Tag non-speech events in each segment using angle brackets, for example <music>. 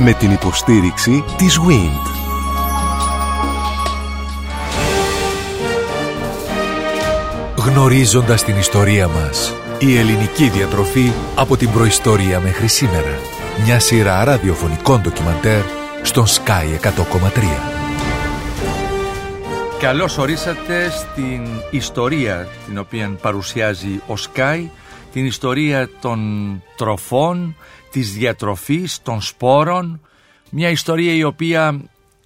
Με την υποστήριξη της WIND. Γνωρίζοντας την ιστορία μας. Η ελληνική διατροφή από την προϊστορία μέχρι σήμερα. Μια σειρά ραδιοφωνικών ντοκιμαντέρ στον Sky 100,3. Καλώς ορίσατε στην ιστορία την οποία παρουσιάζει ο Sky, την ιστορία των τροφών, της διατροφής, των σπόρων, μια ιστορία η οποία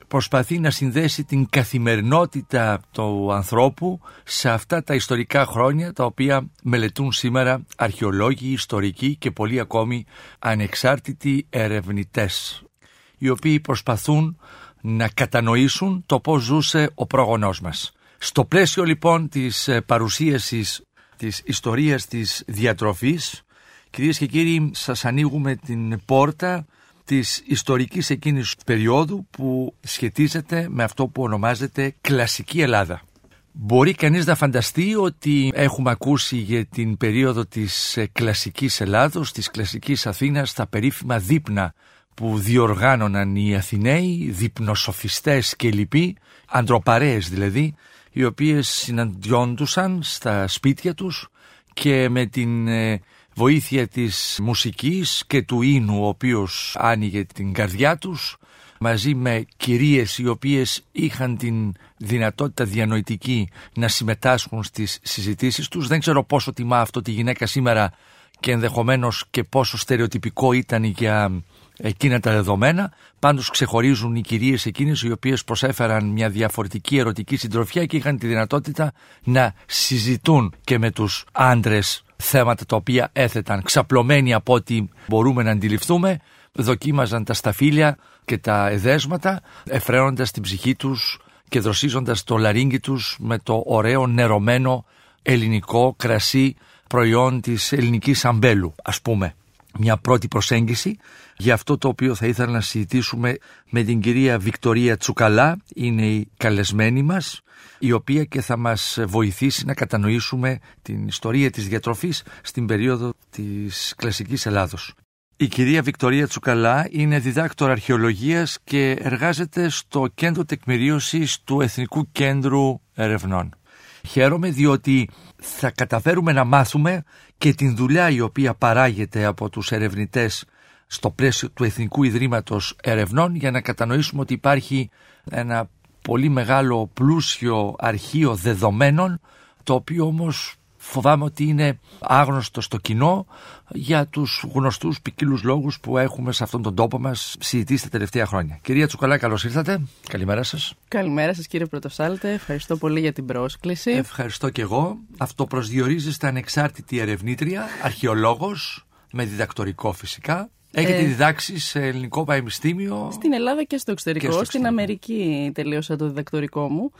προσπαθεί να συνδέσει την καθημερινότητα του ανθρώπου σε αυτά τα ιστορικά χρόνια τα οποία μελετούν σήμερα αρχαιολόγοι, ιστορικοί και πολλοί ακόμη ανεξάρτητοι ερευνητές οι οποίοι προσπαθούν να κατανοήσουν το πώς ζούσε ο πρόγονός μας. Στο πλαίσιο λοιπόν της ε, παρουσίασης της ιστορίας της διατροφής κυρίες και κύριοι σας ανοίγουμε την πόρτα της ιστορικής εκείνης περίοδου που σχετίζεται με αυτό που ονομάζεται κλασική Ελλάδα. Μπορεί κανείς να φανταστεί ότι έχουμε ακούσει για την περίοδο της ε, κλασικής Ελλάδος, της κλασικής Αθήνας, τα περίφημα δείπνα που διοργάνωναν οι Αθηναίοι, διπνοσοφιστές και λοιποί, αντροπαρέες δηλαδή, οι οποίες συναντιόντουσαν στα σπίτια τους και με την ε, βοήθεια της μουσικής και του ίνου ο οποίος άνοιγε την καρδιά τους μαζί με κυρίες οι οποίες είχαν την δυνατότητα διανοητική να συμμετάσχουν στις συζητήσεις τους. Δεν ξέρω πόσο τιμά αυτό τη γυναίκα σήμερα και ενδεχομένως και πόσο στερεοτυπικό ήταν για εκείνα τα δεδομένα. Πάντως ξεχωρίζουν οι κυρίες εκείνες οι οποίες προσέφεραν μια διαφορετική ερωτική συντροφιά και είχαν τη δυνατότητα να συζητούν και με τους άντρες θέματα τα οποία έθεταν ξαπλωμένοι από ό,τι μπορούμε να αντιληφθούμε δοκίμαζαν τα σταφύλια και τα εδέσματα εφραίνοντας την ψυχή τους και δροσίζοντας το λαρίνγκι τους με το ωραίο νερωμένο ελληνικό κρασί προϊόν της ελληνικής αμπέλου ας πούμε. Μια πρώτη προσέγγιση για αυτό το οποίο θα ήθελα να συζητήσουμε με την κυρία Βικτορία Τσουκαλά είναι η καλεσμένη μας η οποία και θα μας βοηθήσει να κατανοήσουμε την ιστορία της διατροφής στην περίοδο της κλασικής Ελλάδος. Η κυρία Βικτορία Τσουκαλά είναι διδάκτορα αρχαιολογίας και εργάζεται στο Κέντρο Τεκμηρίωσης του Εθνικού Κέντρου Ερευνών. Χαίρομαι διότι θα καταφέρουμε να μάθουμε και την δουλειά η οποία παράγεται από τους ερευνητές στο πλαίσιο του Εθνικού Ιδρύματος Ερευνών για να κατανοήσουμε ότι υπάρχει ένα πολύ μεγάλο πλούσιο αρχείο δεδομένων το οποίο όμως φοβάμαι ότι είναι άγνωστο στο κοινό για τους γνωστούς ποικίλους λόγους που έχουμε σε αυτόν τον τόπο μας συζητήσει τα τελευταία χρόνια. Κυρία Τσουκαλά, καλώς ήρθατε. Καλημέρα σας. Καλημέρα σας κύριε Πρωτοσάλτε. Ευχαριστώ πολύ για την πρόσκληση. Ευχαριστώ και εγώ. Αυτό προσδιορίζεστε ανεξάρτητη ερευνήτρια, αρχαιολόγος, με διδακτορικό φυσικά. Έχετε ε, διδάξει σε ελληνικό πανεπιστήμιο; Στην Ελλάδα και στο εξωτερικό. στην Αμερική τελείωσα το διδακτορικό μου.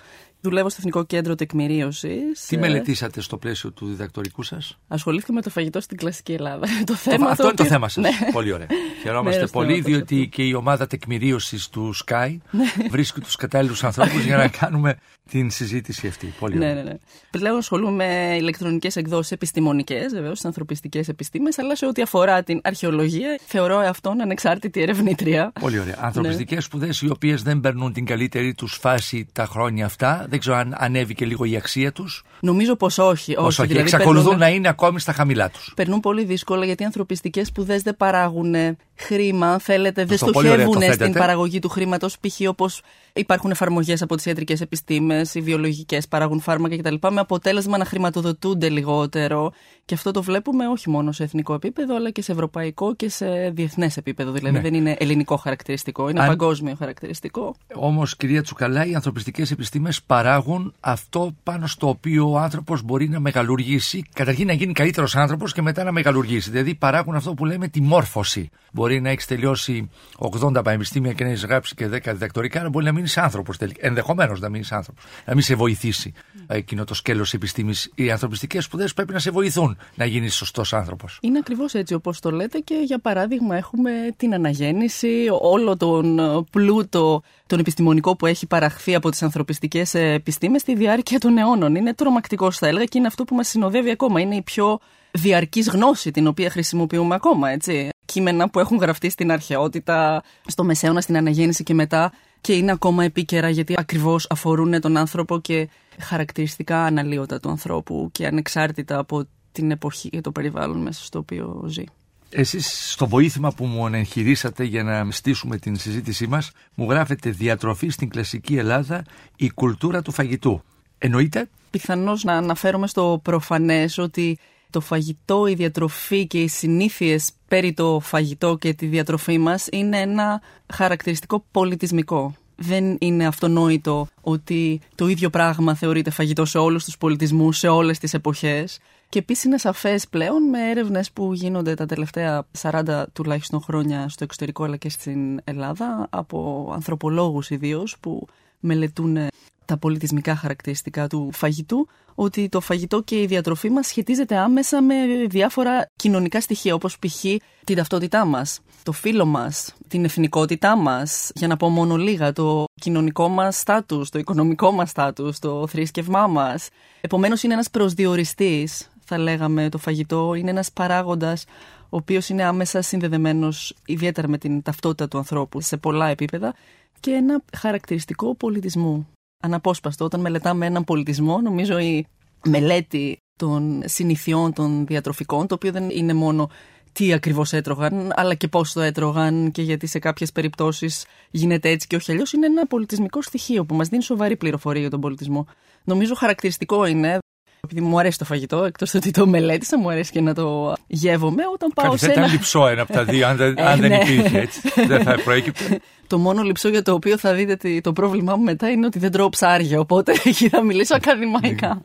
Δουλεύω στο Εθνικό Κέντρο Τεκμηρίωσης. Τι ε, μελετήσατε στο πλαίσιο του διδακτορικού σας, Ασχολήθηκα με το φαγητό στην κλασική Ελλάδα. <laughs> το θέμα αυτό είναι το θέμα σας. Ναι. Πολύ ωραία. Χαιρόμαστε πολύ, διότι και η ομάδα τεκμηρίωσης του Sky ναι. βρίσκει τους κατάλληλους ανθρώπους για να κάνουμε την συζήτηση αυτή. Πολύ ωραία. Ναι, ναι, ναι. Πλέον ασχολούμαι με ηλεκτρονικές εκδόσεις επιστημονικές, βεβαίως, στι ανθρωπιστικές επιστήμες, αλλά σε ό,τι αφορά την αρχαιολογία, θεωρώ αυτόν ανεξάρτητη ερευνήτρια. Πολύ ωραία. Ανθρωπιστικές ναι. σπουδές οι οποίες δεν περνούν την καλύτερη τους φάση τα χρόνια αυτά. Δεν ξέρω αν ανέβηκε λίγο η αξία τους. Νομίζω πως όχι. όχι. όχι. Δηλαδή, Εξακολουθούν περνούν... να είναι ακόμη στα χαμηλά τους. Περνούν πολύ δύσκολα γιατί οι ανθρωπιστικές σπουδές δεν παράγουν χρήμα, θέλετε, δεν στοχεύουν στην παραγωγή του χρήματος. Π.χ. όπως υπάρχουν εφαρμογές από τις ιατρικές επιστήμες, οι βιολογικές παράγουν φάρμακα κτλ. Με αποτέλεσμα να χρηματοδοτούνται λιγότερο. Και αυτό το βλέπουμε όχι μόνο σε εθνικό επίπεδο, αλλά και σε ευρωπαϊκό και σε διεθνές επίπεδο. Δηλαδή ναι. δεν είναι ελληνικό χαρακτηριστικό, είναι Αν... παγκόσμιο χαρακτηριστικό. Όμως, κυρία Τσουκαλά, οι ανθρωπιστικές επιστήμες παράγουν αυτό πάνω στο οποίο ο άνθρωπος μπορεί να μεγαλουργήσει. Καταρχήν να γίνει καλύτερος άνθρωπος και μετά να μεγαλουργήσει. Δηλαδή παράγουν αυτό που λέμε τη μόρφωση. Μπορεί να έχεις τελειώσει 80 πανεπιστήμια και να έχεις γράψει και 10 διδακτορικά, αλλά μπορεί να μείνεις άνθρωπος τελικά. Ενδεχομένως να μείνεις άνθρωπος. Να μην σε βοηθήσει εκείνο το σκέλος επιστήμης. Οι ανθρωπιστικές σπουδές πρέπει να σε βοηθούν να γίνεις σωστός άνθρωπος. Είναι ακριβώς έτσι όπως το λέτε και για παράδειγμα έχουμε την αναγέννηση, όλο τον πλούτο τον επιστημονικό που έχει παραχθεί από τις ανθρωπιστικές επιστήμες στη διάρκεια των αιώνων. Είναι τρομακτικός, θα έλεγα, και είναι αυτό που μας συνοδεύει ακόμα. Είναι η πιο διαρκής γνώση την οποία χρησιμοποιούμε ακόμα, έτσι κείμενα που έχουν γραφτεί στην αρχαιότητα, στο Μεσαίωνα, στην Αναγέννηση και μετά και είναι ακόμα επίκαιρα γιατί ακριβώς αφορούν τον άνθρωπο και χαρακτηριστικά αναλύωτα του ανθρώπου και ανεξάρτητα από την εποχή και το περιβάλλον μέσα στο οποίο ζει. Εσείς στο βοήθημα που μου εγχειρήσατε για να στήσουμε την συζήτησή μας μου γράφετε διατροφή στην κλασική Ελλάδα η κουλτούρα του φαγητού. Εννοείται; Πιθανώς να αναφέρομαι στο προφανές ότι το φαγητό, η διατροφή και οι συνήθειες περί το φαγητό και τη διατροφή μας είναι ένα χαρακτηριστικό πολιτισμικό. Δεν είναι αυτονόητο ότι το ίδιο πράγμα θεωρείται φαγητό σε όλους τους πολιτισμούς, σε όλες τις εποχές. Και επίσης είναι σαφές πλέον με έρευνες που γίνονται τα τελευταία 40 τουλάχιστον χρόνια στο εξωτερικό αλλά και στην Ελλάδα από ανθρωπολόγους ιδίως που μελετούν τα πολιτισμικά χαρακτηριστικά του φαγητού, ότι το φαγητό και η διατροφή μας σχετίζεται άμεσα με διάφορα κοινωνικά στοιχεία, όπως π.χ. την ταυτότητά μας, το φίλο μας, την εθνικότητά μας, για να πω μόνο λίγα, το κοινωνικό μας στάτους, το οικονομικό μας στάτους, το θρησκευμά μας. Επομένως είναι ένας προσδιοριστής, θα λέγαμε, το φαγητό, είναι ένας παράγοντας ο οποίος είναι άμεσα συνδεδεμένος ιδιαίτερα με την ταυτότητα του ανθρώπου σε πολλά επίπεδα και ένα χαρακτηριστικό πολιτισμού αναπόσπαστο. Όταν μελετάμε έναν πολιτισμό, νομίζω η μελέτη των συνηθιών των διατροφικών, το οποίο δεν είναι μόνο τι ακριβώς έτρωγαν, αλλά και πώς το έτρωγαν και γιατί σε κάποιες περιπτώσεις γίνεται έτσι και όχι αλλιώς, είναι ένα πολιτισμικό στοιχείο που μας δίνει σοβαρή πληροφορία για τον πολιτισμό. Νομίζω χαρακτηριστικό είναι, επειδή μου αρέσει το φαγητό, εκτός ότι το μελέτησα, μου αρέσει και να το γεύομαι. Όταν πάω Κάτι σε θα ένα... ήταν λυψό ένα από τα <laughs> δύο, αν δεν, αν δεν ναι. υπήρχε έτσι. δεν θα προέκυπτε. Το μόνο λυψό για το οποίο θα δείτε το πρόβλημά μου μετά είναι ότι δεν τρώω ψάρια, οπότε <laughs> εκεί θα μιλήσω ακαδημαϊκά.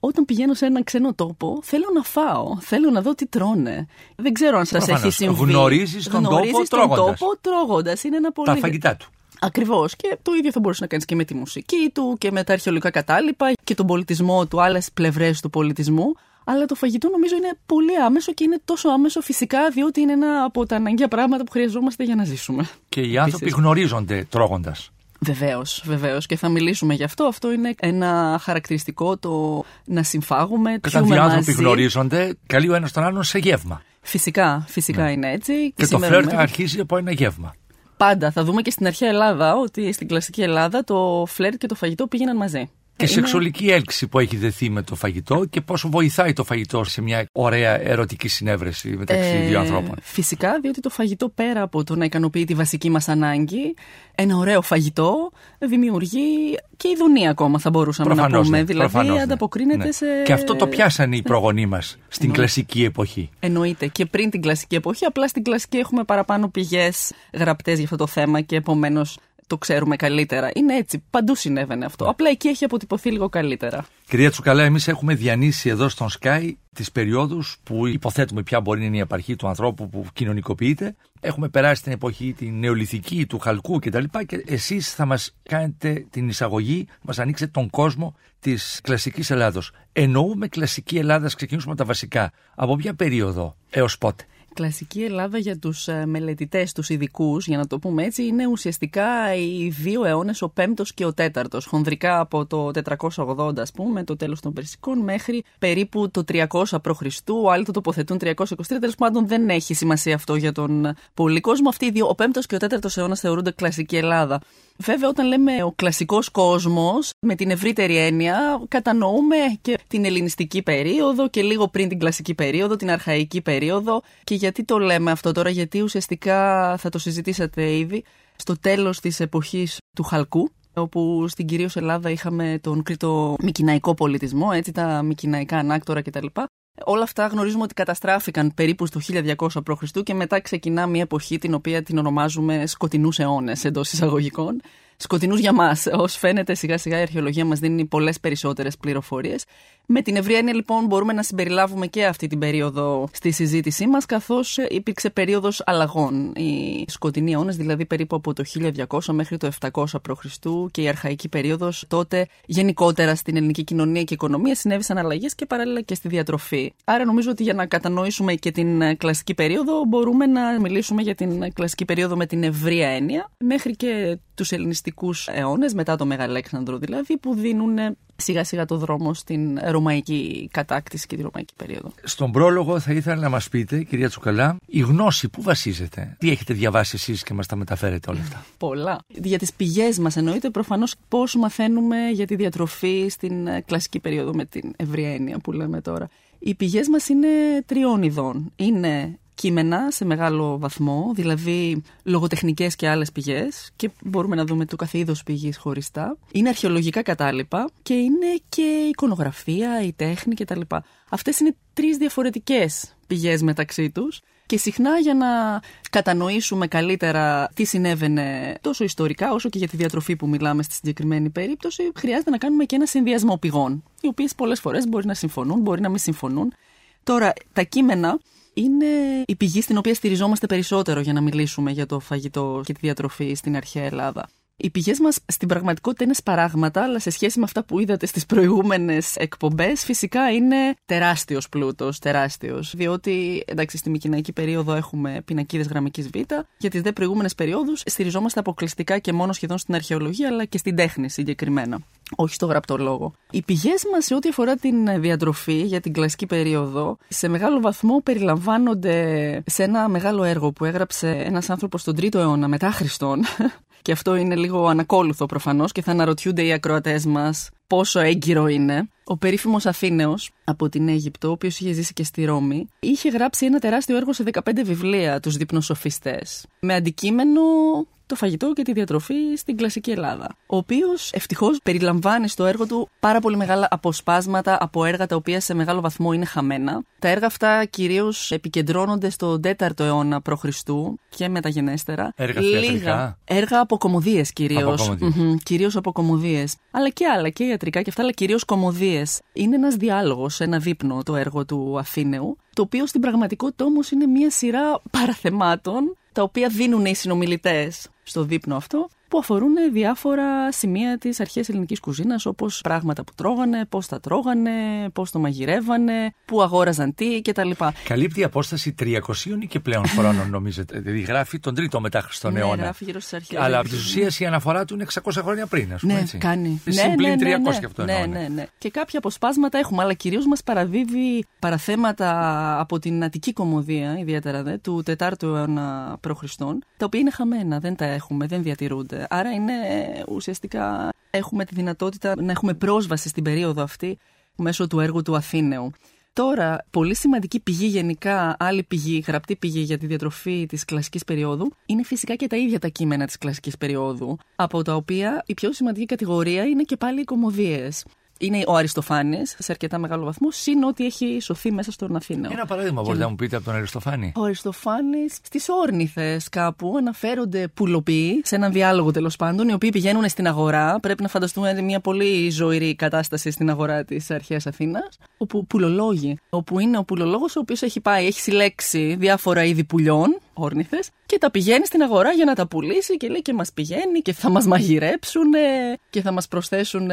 Όταν πηγαίνω σε έναν ξένο τόπο, θέλω να φάω. Θέλω να δω τι τρώνε. Δεν ξέρω αν σας έχει συμβεί. Γνωρίζεις τον τόπο τρώγοντας. τρώγοντας. Είναι ένα πολύ. Τα φαγητά του. Ακριβώς. Και το ίδιο θα μπορούσε να κάνεις και με τη μουσική του και με τα αρχαιολογικά κατάλοιπα και τον πολιτισμό του, άλλες πλευρές του πολιτισμού. Αλλά το φαγητό νομίζω είναι πολύ άμεσο και είναι τόσο άμεσο φυσικά διότι είναι ένα από τα αναγκαία πράγματα που χρειαζόμαστε για να ζήσουμε. Και οι άνθρωποι Επίσης. γνωρίζονται τρώγοντας. Βεβαίως, βεβαίως. Και θα μιλήσουμε γι' αυτό. Αυτό είναι ένα χαρακτηριστικό το να συμφάγουμε. Όταν δύο άνθρωποι γνωρίζονται, καλεί ο ένας τον άλλον σε γεύμα. Φυσικά, φυσικά ναι. είναι έτσι. Και, και το φλερτ αρχίζει από ένα γεύμα. Πάντα. Θα δούμε και στην αρχαία Ελλάδα ότι στην κλασική Ελλάδα το φλερτ και το φαγητό πήγαιναν μαζί. Και είναι... σεξουαλική έλξη που έχει δεθεί με το φαγητό και πόσο βοηθάει το φαγητό σε μια ωραία ερωτική συνέβρεση μεταξύ ε, δύο ανθρώπων. Φυσικά, διότι το φαγητό πέρα από το να ικανοποιεί τη βασική μας ανάγκη, ένα ωραίο φαγητό δημιουργεί και ειδονία ακόμα θα μπορούσαμε προφανώς, να πούμε. Ναι, δηλαδή προφανώς, ναι. ανταποκρίνεται ναι. σε... Και αυτό το πιάσανε οι προγονείς μας στην κλασική εποχή. Εννοείται. Και πριν την κλασική εποχή, απλά στην κλασική έχουμε παραπάνω πηγές γραπτές για αυτό το θέμα και επομένως το ξέρουμε καλύτερα. Είναι έτσι. Παντού συνέβαινε αυτό. Ναι. Απλά εκεί έχει αποτυπωθεί λίγο καλύτερα. Κυρία Τσουκαλά, εμείς έχουμε διανύσει εδώ στον Sky τις περιόδους που υποθέτουμε ποια μπορεί να είναι η απαρχή του ανθρώπου που κοινωνικοποιείται. Έχουμε περάσει την εποχή την νεολυθική, του χαλκού κτλ. Και εσείς θα μας κάνετε την εισαγωγή, μας ανοίξετε τον κόσμο της κλασικής Ελλάδος. Εννοούμε κλασική Ελλάδα, ξεκινήσουμε τα βασικά. Από ποια περίοδο έως πότε; Κλασική Ελλάδα για τους ε, μελετητές, τους ειδικούς, για να το πούμε έτσι, είναι ουσιαστικά οι δύο αιώνες, ο πέμπτος και ο τέταρτος. Χονδρικά από το 480 ας πούμε, το τέλος των Περσικών, μέχρι περίπου το 300 π.Χ. Άλλοι το τοποθετούν 323, τέλος πάντων δεν έχει σημασία αυτό για τον πολύ κόσμο. Αυτοί οι δύο, ο πέμπτος και ο τέταρτος αιώνας θεωρούνται κλασική Ελλάδα. Βέβαια, όταν λέμε ο κλασικός κόσμος, με την ευρύτερη έννοια, κατανοούμε και την ελληνιστική περίοδο και λίγο πριν την κλασική περίοδο, την αρχαϊκή περίοδο. Και γιατί το λέμε αυτό τώρα, γιατί ουσιαστικά θα το συζητήσατε ήδη, στο τέλος της εποχής του Χαλκού, όπου στην κυρίως Ελλάδα είχαμε τον κρήτο μικυναϊκό πολιτισμό, έτσι τα μικυναϊκά ανάκτορα κτλ. Όλα αυτά γνωρίζουμε ότι καταστράφηκαν περίπου στο 1200 π.Χ. και μετά ξεκινά μια εποχή την οποία την ονομάζουμε σκοτεινούς αιώνες εντός εισαγωγικών. Σκοτεινούς για μας. Ω φαίνεται, σιγά σιγά η αρχαιολογία μας δίνει πολλές περισσότερες πληροφορίες. Με την ευρία έννοια, λοιπόν, μπορούμε να συμπεριλάβουμε και αυτή την περίοδο στη συζήτησή μας, καθώς υπήρξε περίοδος αλλαγών. Οι σκοτεινοί αιώνες, δηλαδή περίπου από το 1200 μέχρι το 700 π.Χ. και η αρχαϊκή περίοδος, τότε γενικότερα στην ελληνική κοινωνία και οικονομία συνέβησαν αλλαγές και παράλληλα και στη διατροφή. Άρα, νομίζω ότι για να κατανοήσουμε και την κλασική περίοδο, μπορούμε να μιλήσουμε για την κλασική περίοδο με την ευρία έννοια, μέχρι και τους ελληνιστικούς αιώνες, μετά το Μεγαλέξανδρο δηλαδή, που δίνουν σιγά σιγά το δρόμο στην ρωμαϊκή κατάκτηση και τη ρωμαϊκή περίοδο. Στον πρόλογο θα ήθελα να μας πείτε, κυρία Τσουκαλά, η γνώση που βασίζεται. Τι έχετε διαβάσει εσείς και μας τα μεταφέρετε όλα αυτά; <laughs> Πολλά. Για τις πηγές μας εννοείται προφανώς πώς μαθαίνουμε για τη διατροφή στην ε, κλασική περίοδο με την ευρία έννοια που λέμε τώρα. Οι πηγές μας είναι τριών ειδών. Είναι κείμενα σε μεγάλο βαθμό, δηλαδή λογοτεχνικές και άλλες πηγές και μπορούμε να δούμε το κάθε είδος πηγής χωριστά. Είναι αρχαιολογικά κατάλοιπα και είναι και εικονογραφία, η τέχνη κτλ. Αυτές είναι τρεις διαφορετικές πηγές μεταξύ τους και συχνά για να κατανοήσουμε καλύτερα τι συνέβαινε τόσο ιστορικά όσο και για τη διατροφή που μιλάμε στη συγκεκριμένη περίπτωση, χρειάζεται να κάνουμε και ένα συνδυασμό πηγών, οι οποίες πολλές φορές μπορεί να συμφωνούν, μπορεί να μην συμφωνούν. Τώρα, τα κείμενα είναι η πηγή στην οποία στηριζόμαστε περισσότερο για να μιλήσουμε για το φαγητό και τη διατροφή στην αρχαία Ελλάδα. Οι πηγές μας στην πραγματικότητα είναι σπαράγματα, αλλά σε σχέση με αυτά που είδατε στις προηγούμενες εκπομπές, φυσικά είναι τεράστιος πλούτος. Τεράστιος. Διότι, εντάξει, στη Μικυναϊκή περίοδο έχουμε πινακίδες γραμμικής Β. Για τις δε προηγούμενες περιόδους στηριζόμαστε αποκλειστικά και μόνο σχεδόν στην αρχαιολογία, αλλά και στην τέχνη συγκεκριμένα. Όχι στο γραπτό λόγο. Οι πηγές μας σε ό,τι αφορά την διατροφή για την κλασική περίοδο, σε μεγάλο βαθμό περιλαμβάνονται σε ένα μεγάλο έργο που έγραψε ένας άνθρωπος στον 3ο αιώνα μετά Χριστόν, και αυτό είναι λίγο ανακόλουθο προφανώς και θα αναρωτιούνται οι ακροατές μας πόσο έγκυρο είναι. Ο περίφημος Αθήνεος από την Αίγυπτο, ο οποίος είχε ζήσει και στη Ρώμη, είχε γράψει ένα τεράστιο έργο σε 15 βιβλία, τους Διπνοσοφιστές, με αντικείμενο το φαγητό και τη διατροφή στην κλασική Ελλάδα. Ο οποίος ευτυχώς περιλαμβάνει στο έργο του πάρα πολύ μεγάλα αποσπάσματα από έργα τα οποία σε μεγάλο βαθμό είναι χαμένα. Τα έργα αυτά κυρίως επικεντρώνονται στον 4ο αιώνα π.Χ. και μεταγενέστερα. Έργα Λίγα έργα από κομμωδίε κυρίω. Κυρίως από κομμωδίε. Αλλά και άλλα, και ιατρικά και αυτά, αλλά κυρίως κομμωδίες. Είναι ένας διάλογος, ένα δείπνο το έργο του Αθήνεου, το οποίο στην πραγματικότητα όμως είναι μια σειρά παραθεμάτων τα οποία δίνουν οι συνομιλητές στο δείπνο αυτό που αφορούν διάφορα σημεία της αρχαίας ελληνικής κουζίνας, όπως πράγματα που τρώγανε, πώς τα τρώγανε, πώς το μαγειρεύανε, που αγόραζαν τι κτλ. Καλύπτει απόσταση 300 ή και πλέον χρόνων, <laughs> νομίζετε. Δηλαδή γράφει τον τρίτο μετά Χριστόν ναι, αιώνα. Γράφει γύρω στις αρχέ. Αλλά από τη ουσία η αναφορά του είναι 600 χρόνια πριν, ας πούμε. Ναι, έτσι. κάνει. Ναι, ναι, ναι, 300 ναι, αυτό ναι, ναι, ναι. Και κάποια αποσπάσματα έχουμε, αλλά κυρίως μας παραδίδει παραθέματα από την Αττική κομμωδία, ιδιαίτερα δε, του 4ου αιώνα π.Χ., τα οποία είναι χαμένα, δεν τα έχουμε, δεν διατηρούνται. Άρα είναι ουσιαστικά έχουμε τη δυνατότητα να έχουμε πρόσβαση στην περίοδο αυτή μέσω του έργου του Αθήνεου. Τώρα, πολύ σημαντική πηγή γενικά, άλλη πηγή, γραπτή πηγή για τη διατροφή της κλασικής περίοδου, είναι φυσικά και τα ίδια τα κείμενα της κλασικής περίοδου, από τα οποία η πιο σημαντική κατηγορία είναι και πάλι οι κομμωδίες είναι ο Αριστοφάνης σε αρκετά μεγάλο βαθμό, συν ότι έχει σωθεί μέσα στον Αθήνα. Ένα παράδειγμα μπορείτε να μου πείτε από τον Αριστοφάνη. Ο Αριστοφάνης στις όρνηθες κάπου αναφέρονται πουλοποιοί, σε έναν διάλογο τέλος πάντων, οι οποίοι πηγαίνουν στην αγορά. Πρέπει να φανταστούμε μια πολύ ζωηρή κατάσταση στην αγορά της αρχαίας Αθήνας. Όπου πουλολόγοι, όπου είναι ο πουλολόγος ο οποίος έχει πάει, έχει συλλέξει διάφορα είδη πουλιών όρνηθες και τα πηγαίνει στην αγορά για να τα πουλήσει και λέει και μας πηγαίνει και θα μας μαγειρέψουν και θα μας προσθέσουν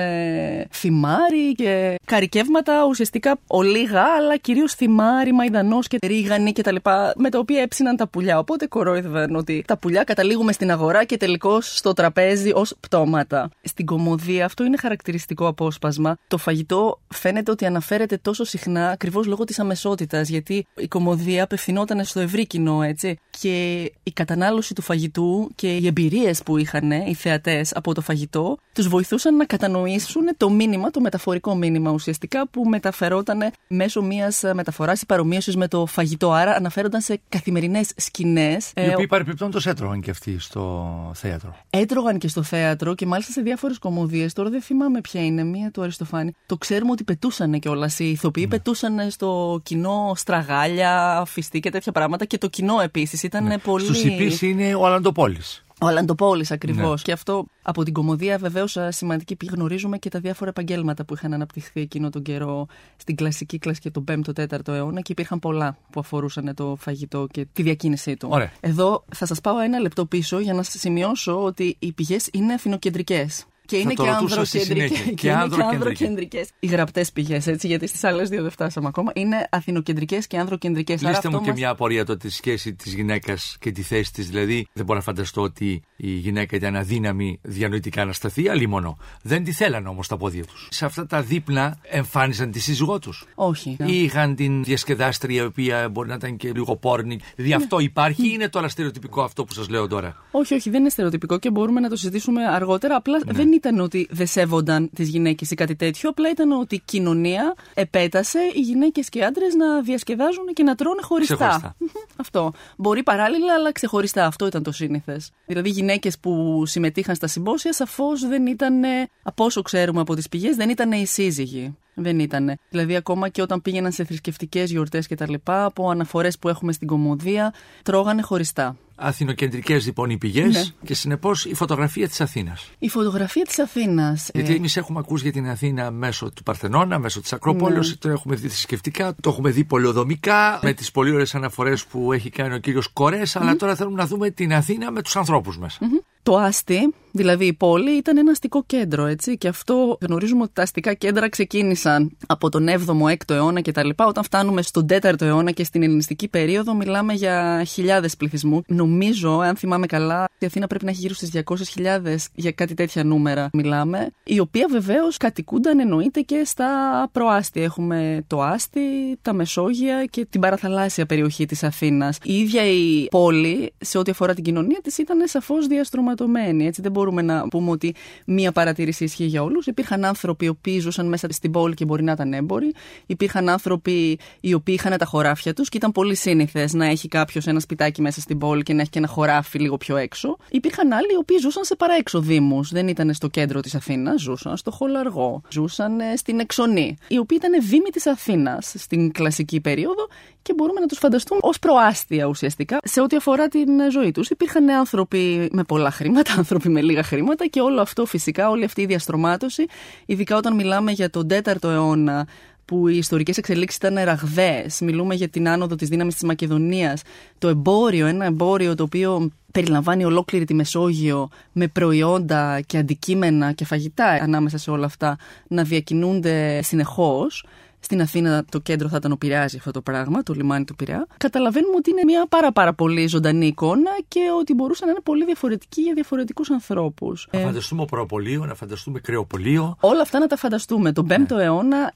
θυμάρι και καρικεύματα ουσιαστικά ολίγα, αλλά κυρίως θυμάρι, μαϊδανός και ρίγανη κτλ. με τα οποία έψιναν τα πουλιά. Οπότε κορόιδευαν ότι τα πουλιά καταλήγουμε στην αγορά και τελικώς στο τραπέζι ως πτώματα. Στην κομμωδία αυτό είναι χαρακτηριστικό απόσπασμα. Το φαγητό φαίνεται ότι αναφέρεται τόσο συχνά ακριβώς λόγω της αμεσότητας, γιατί η κομμωδία απευθυνόταν στο ευρύ κοινό, έτσι και η κατανάλωση του φαγητού και οι εμπειρίες που είχαν οι θεατές από το φαγητό τους βοηθούσαν να κατανοήσουν το μήνυμα, το μεταφορικό μήνυμα ουσιαστικά που μεταφερόταν μέσω μιας μεταφοράς ή παρομοίωσης με το φαγητό. Άρα αναφέρονταν σε καθημερινές σκηνές. Οι ε, οποίοι παρεμπιπτόντω έτρωγαν και αυτοί στο θέατρο. Έτρωγαν και στο θέατρο και μάλιστα σε διάφορες κομμωδίες. Τώρα δεν θυμάμαι ποια είναι, μία του Αριστοφάνη. Το ξέρουμε ότι πετούσαν κιόλας. Οι ηθοποιοί ναι. πετούσαν στο κοινό στραγάλια, φιστή και τέτοια πράγματα και το κοινό επίσης ήταν ναι. πολύ. Στους υπεί είναι ο Αλαντοπόλης. Ο Αλαντοπόλης ακριβώς. Ναι. Και αυτό από την κομμωδία βεβαίως σημαντική πηγή γνωρίζουμε και τα διάφορα επαγγέλματα που είχαν αναπτυχθεί εκείνο τον καιρό στην κλασική κλάση και τον 5ο-4ο αιώνα και υπήρχαν πολλά που αφορούσαν το φαγητό και τη διακίνησή του. Ωραία. Εδώ θα σας πάω ένα λεπτό πίσω για να σημειώσω ότι οι πηγές είναι αθηνοκεντρικέ. Και είναι και ανδροκεντρικέ. Και, ανδροκεντρικέ. Οι γραπτές πηγές, έτσι, γιατί στις άλλες δύο δεν φτάσαμε ακόμα. Είναι αθηνοκεντρικές και ανδροκεντρικές. Λύστε μου και μια απορία τότε τη σχέση της γυναίκας και τη θέση της. Δηλαδή, δεν μπορώ να φανταστώ ότι η γυναίκα ήταν αδύναμη διανοητικά να σταθεί, αλλήμωνο. Δεν τη θέλανε όμως τα πόδια τους. Σε αυτά τα δείπνα εμφάνιζαν τη σύζυγό τους. Όχι. Ή είχαν την διασκεδάστρια, η οποία μπορεί να ήταν και λίγο πόρνη. Δηλαδή, ναι. αυτό υπάρχει ή είναι τώρα στερεοτυπικό αυτό που σας λέω τώρα; Όχι, όχι, δεν είναι στερεοτυπικό και μπορούμε να το συζητήσουμε αργότερα. Απλά ναι. δεν ήταν ότι δεν σέβονταν τις γυναίκες ή κάτι τέτοιο. Απλά ήταν ότι η κοινωνία επέτασε οι γυναίκες και οι άντρες να διασκεδάζουν και να τρώνε χωριστά. <laughs> Αυτό. Μπορεί παράλληλα, αλλά ξεχωριστά. Αυτό ήταν το σύνηθες. Δηλαδή, οι γυναίκες που συμμετείχαν στα συμπόσια σαφώς δεν ήταν, από όσο ξέρουμε από τις πηγές, δεν ήταν οι σύζυγοι. Δεν ήταν. Δηλαδή, ακόμα και όταν πήγαιναν σε θρησκευτικές γιορτές κτλ., από αναφορές που έχουμε στην κομμωδία, τρώγανε χωριστά. Αθηνοκεντρικές λοιπόν οι πηγές ναι. και συνεπώς η φωτογραφία της Αθήνας. Η φωτογραφία της Αθήνας. Γιατί ε... εμείς έχουμε ακούσει για την Αθήνα μέσω του Παρθενώνα, μέσω της Ακρόπολης, ναι. το έχουμε δει θρησκευτικά, το έχουμε δει πολεοδομικά, με τις πολύ ωραίες αναφορές που έχει κάνει ο κύριος Κορές, αλλά τώρα θέλουμε να δούμε την Αθήνα με τους ανθρώπους μέσα. Το Άστι, δηλαδή η πόλη, ήταν ένα αστικό κέντρο, έτσι. Και αυτό γνωρίζουμε ότι τα αστικά κέντρα ξεκίνησαν από τον 7ο, 6ο αιώνα κτλ. Όταν φτάνουμε στον 4ο αιώνα και στην ελληνιστική περίοδο, μιλάμε για χιλιάδες πληθυσμού. Νομίζω, αν θυμάμαι καλά, η Αθήνα πρέπει να έχει γύρω στις 200.000 για κάτι τέτοια νούμερα μιλάμε. Η οποία βεβαίως κατοικούνταν εννοείται και στα προάστια. Έχουμε το Άστι, τα Μεσόγεια και την παραθαλάσσια περιοχή της Αθήνας. Η ίδια η πόλη, σε ό,τι αφορά την κοινωνία της, ήταν σαφώς διαστρωματική έτσι δεν μπορούμε να πούμε ότι μία παρατήρηση ισχύει για όλους. Υπήρχαν άνθρωποι οι οποίοι ζούσαν μέσα στην πόλη και μπορεί να ήταν έμποροι. Υπήρχαν άνθρωποι οι οποίοι είχαν τα χωράφια τους και ήταν πολύ σύνηθες να έχει κάποιος ένα σπιτάκι μέσα στην πόλη και να έχει και ένα χωράφι λίγο πιο έξω. Υπήρχαν άλλοι οι οποίοι ζούσαν σε παραέξω Δήμους. Δεν ήταν στο κέντρο της Αθήνας, ζούσαν στο Χολαργό, ζούσαν ε, στην Εξονή, οι οποίοι ήταν δήμοι της Αθήνας στην κλασική περίοδο και μπορούμε να τους φανταστούμε ως προάστια ουσιαστικά σε ό,τι αφορά την ζωή τους. Υπήρχαν άνθρωποι με πολλά χρήματα, <laughs> άνθρωποι με λίγα χρήματα και όλο αυτό φυσικά, όλη αυτή η διαστρωμάτωση, ειδικά όταν μιλάμε για τον 4ο αιώνα που οι ιστορικές εξελίξεις ήταν ραγδαίες. Μιλούμε για την άνοδο της δύναμης της Μακεδονίας. Το εμπόριο, ένα εμπόριο το οποίο περιλαμβάνει ολόκληρη τη Μεσόγειο με προϊόντα και αντικείμενα και φαγητά ανάμεσα σε όλα αυτά να διακινούνται συνεχώς στην Αθήνα το κέντρο θα ήταν ο Πειραιάς αυτό το πράγμα, το λιμάνι του Πειραιά. Καταλαβαίνουμε ότι είναι μια πάρα πάρα πολύ ζωντανή εικόνα και ότι μπορούσαν να είναι πολύ διαφορετικοί για διαφορετικούς ανθρώπους. Να ε, φανταστούμε προπολείο, να φανταστούμε κρεοπολείο. Όλα αυτά να τα φανταστούμε. Τον 5ο ναι. αιώνα.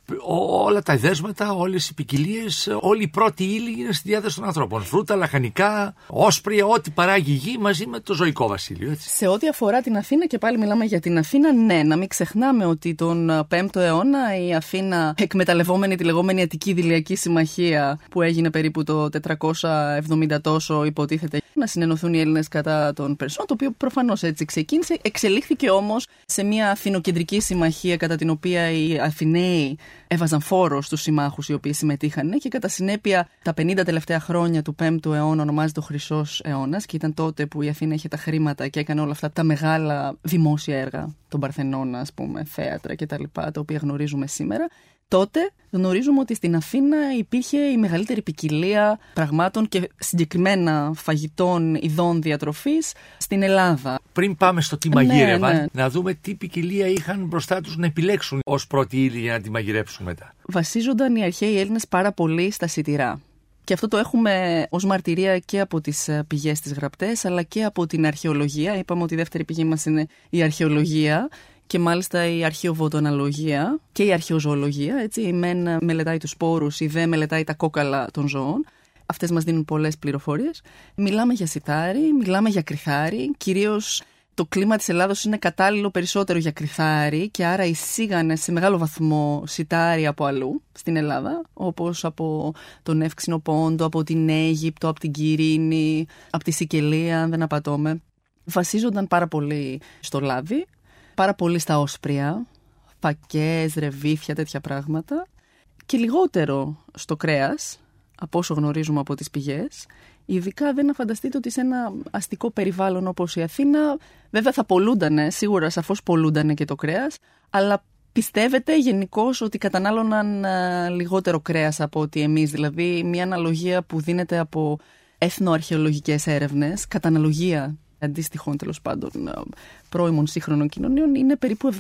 όλα τα δέσματα, όλες οι ποικιλίες, όλη η πρώτη ύλη είναι στη διάθεση των ανθρώπων. Φρούτα, λαχανικά, όσπρια, ό,τι παράγει η γη μαζί με το ζωικό βασίλειο. Έτσι. Σε ό,τι αφορά την Αθήνα, και πάλι μιλάμε για την Αθήνα, ναι, να μην ξεχνάμε ότι τον 5ο αιώνα η Αθήνα εκμεταλλευόταν λεγόμενη, τη λεγόμενη Αττική Δηλιακή Συμμαχία που έγινε περίπου το 470 τόσο υποτίθεται να συνενωθούν οι Έλληνες κατά των Περσών, το οποίο προφανώς έτσι ξεκίνησε. Εξελίχθηκε όμως σε μια αθηνοκεντρική συμμαχία κατά την οποία οι Αθηναίοι έβαζαν φόρο στους συμμάχους οι οποίοι συμμετείχαν και κατά συνέπεια τα 50 τελευταία χρόνια του 5ου αιώνα ονομάζεται ο Χρυσός αιώνας και ήταν τότε που η Αθήνα είχε τα χρήματα και έκανε όλα αυτά τα μεγάλα δημόσια έργα των Παρθενών, ας πούμε, θέατρα κτλ. τα οποία γνωρίζουμε σήμερα τότε γνωρίζουμε ότι στην Αθήνα υπήρχε η μεγαλύτερη ποικιλία πραγμάτων και συγκεκριμένα φαγητών ειδών διατροφής στην Ελλάδα. Πριν πάμε στο τι μαγείρευαν, ναι, ναι. να δούμε τι ποικιλία είχαν μπροστά τους να επιλέξουν ως πρώτη ύλη για να τη μαγειρέψουν μετά. Βασίζονταν οι αρχαίοι Έλληνες πάρα πολύ στα σιτηρά. Και αυτό το έχουμε ως μαρτυρία και από τις ε, πηγές της γραπτές αλλά και από την αρχαιολογία. Είπαμε ότι η δεύτερη πηγή μας είναι η αρχαιολογία και μάλιστα η αρχαιοβοτοναλογία και η αρχαιοζωολογία. Έτσι. Η ΜΕΝ μελετάει τους σπόρους, η ΔΕ μελετάει τα κόκαλα των ζώων. Αυτές μας δίνουν πολλές πληροφορίες. Μιλάμε για σιτάρι, μιλάμε για κρυθάρι. Κυρίως το κλίμα της Ελλάδος είναι κατάλληλο περισσότερο για κρυθάρι και άρα εισήγανε σε μεγάλο βαθμό σιτάρι από αλλού στην Ελλάδα, όπως από τον Εύξηνο Πόντο, από την Αίγυπτο, από την Κυρίνη, από τη Σικελία, αν δεν απατώμε. Βασίζονταν πάρα πολύ στο λάδι, πάρα πολύ στα όσπρια, φακές, ρεβίθια, τέτοια πράγματα και λιγότερο στο κρέας, από όσο γνωρίζουμε από τις πηγές. Ειδικά δεν να φανταστείτε ότι σε ένα αστικό περιβάλλον όπως η Αθήνα, βέβαια θα πολλούντανε, σίγουρα σαφώς πολλούντανε και το κρέας, αλλά πιστεύετε γενικώς ότι κατανάλωναν ε, λιγότερο κρέας από ότι εμείς; Δηλαδή μια αναλογία που δίνεται από εθνοαρχαιολογικές έρευνες, κατά αναλογία αντίστοιχων τέλος πάντων πρώιμων σύγχρονων κοινωνίων είναι περίπου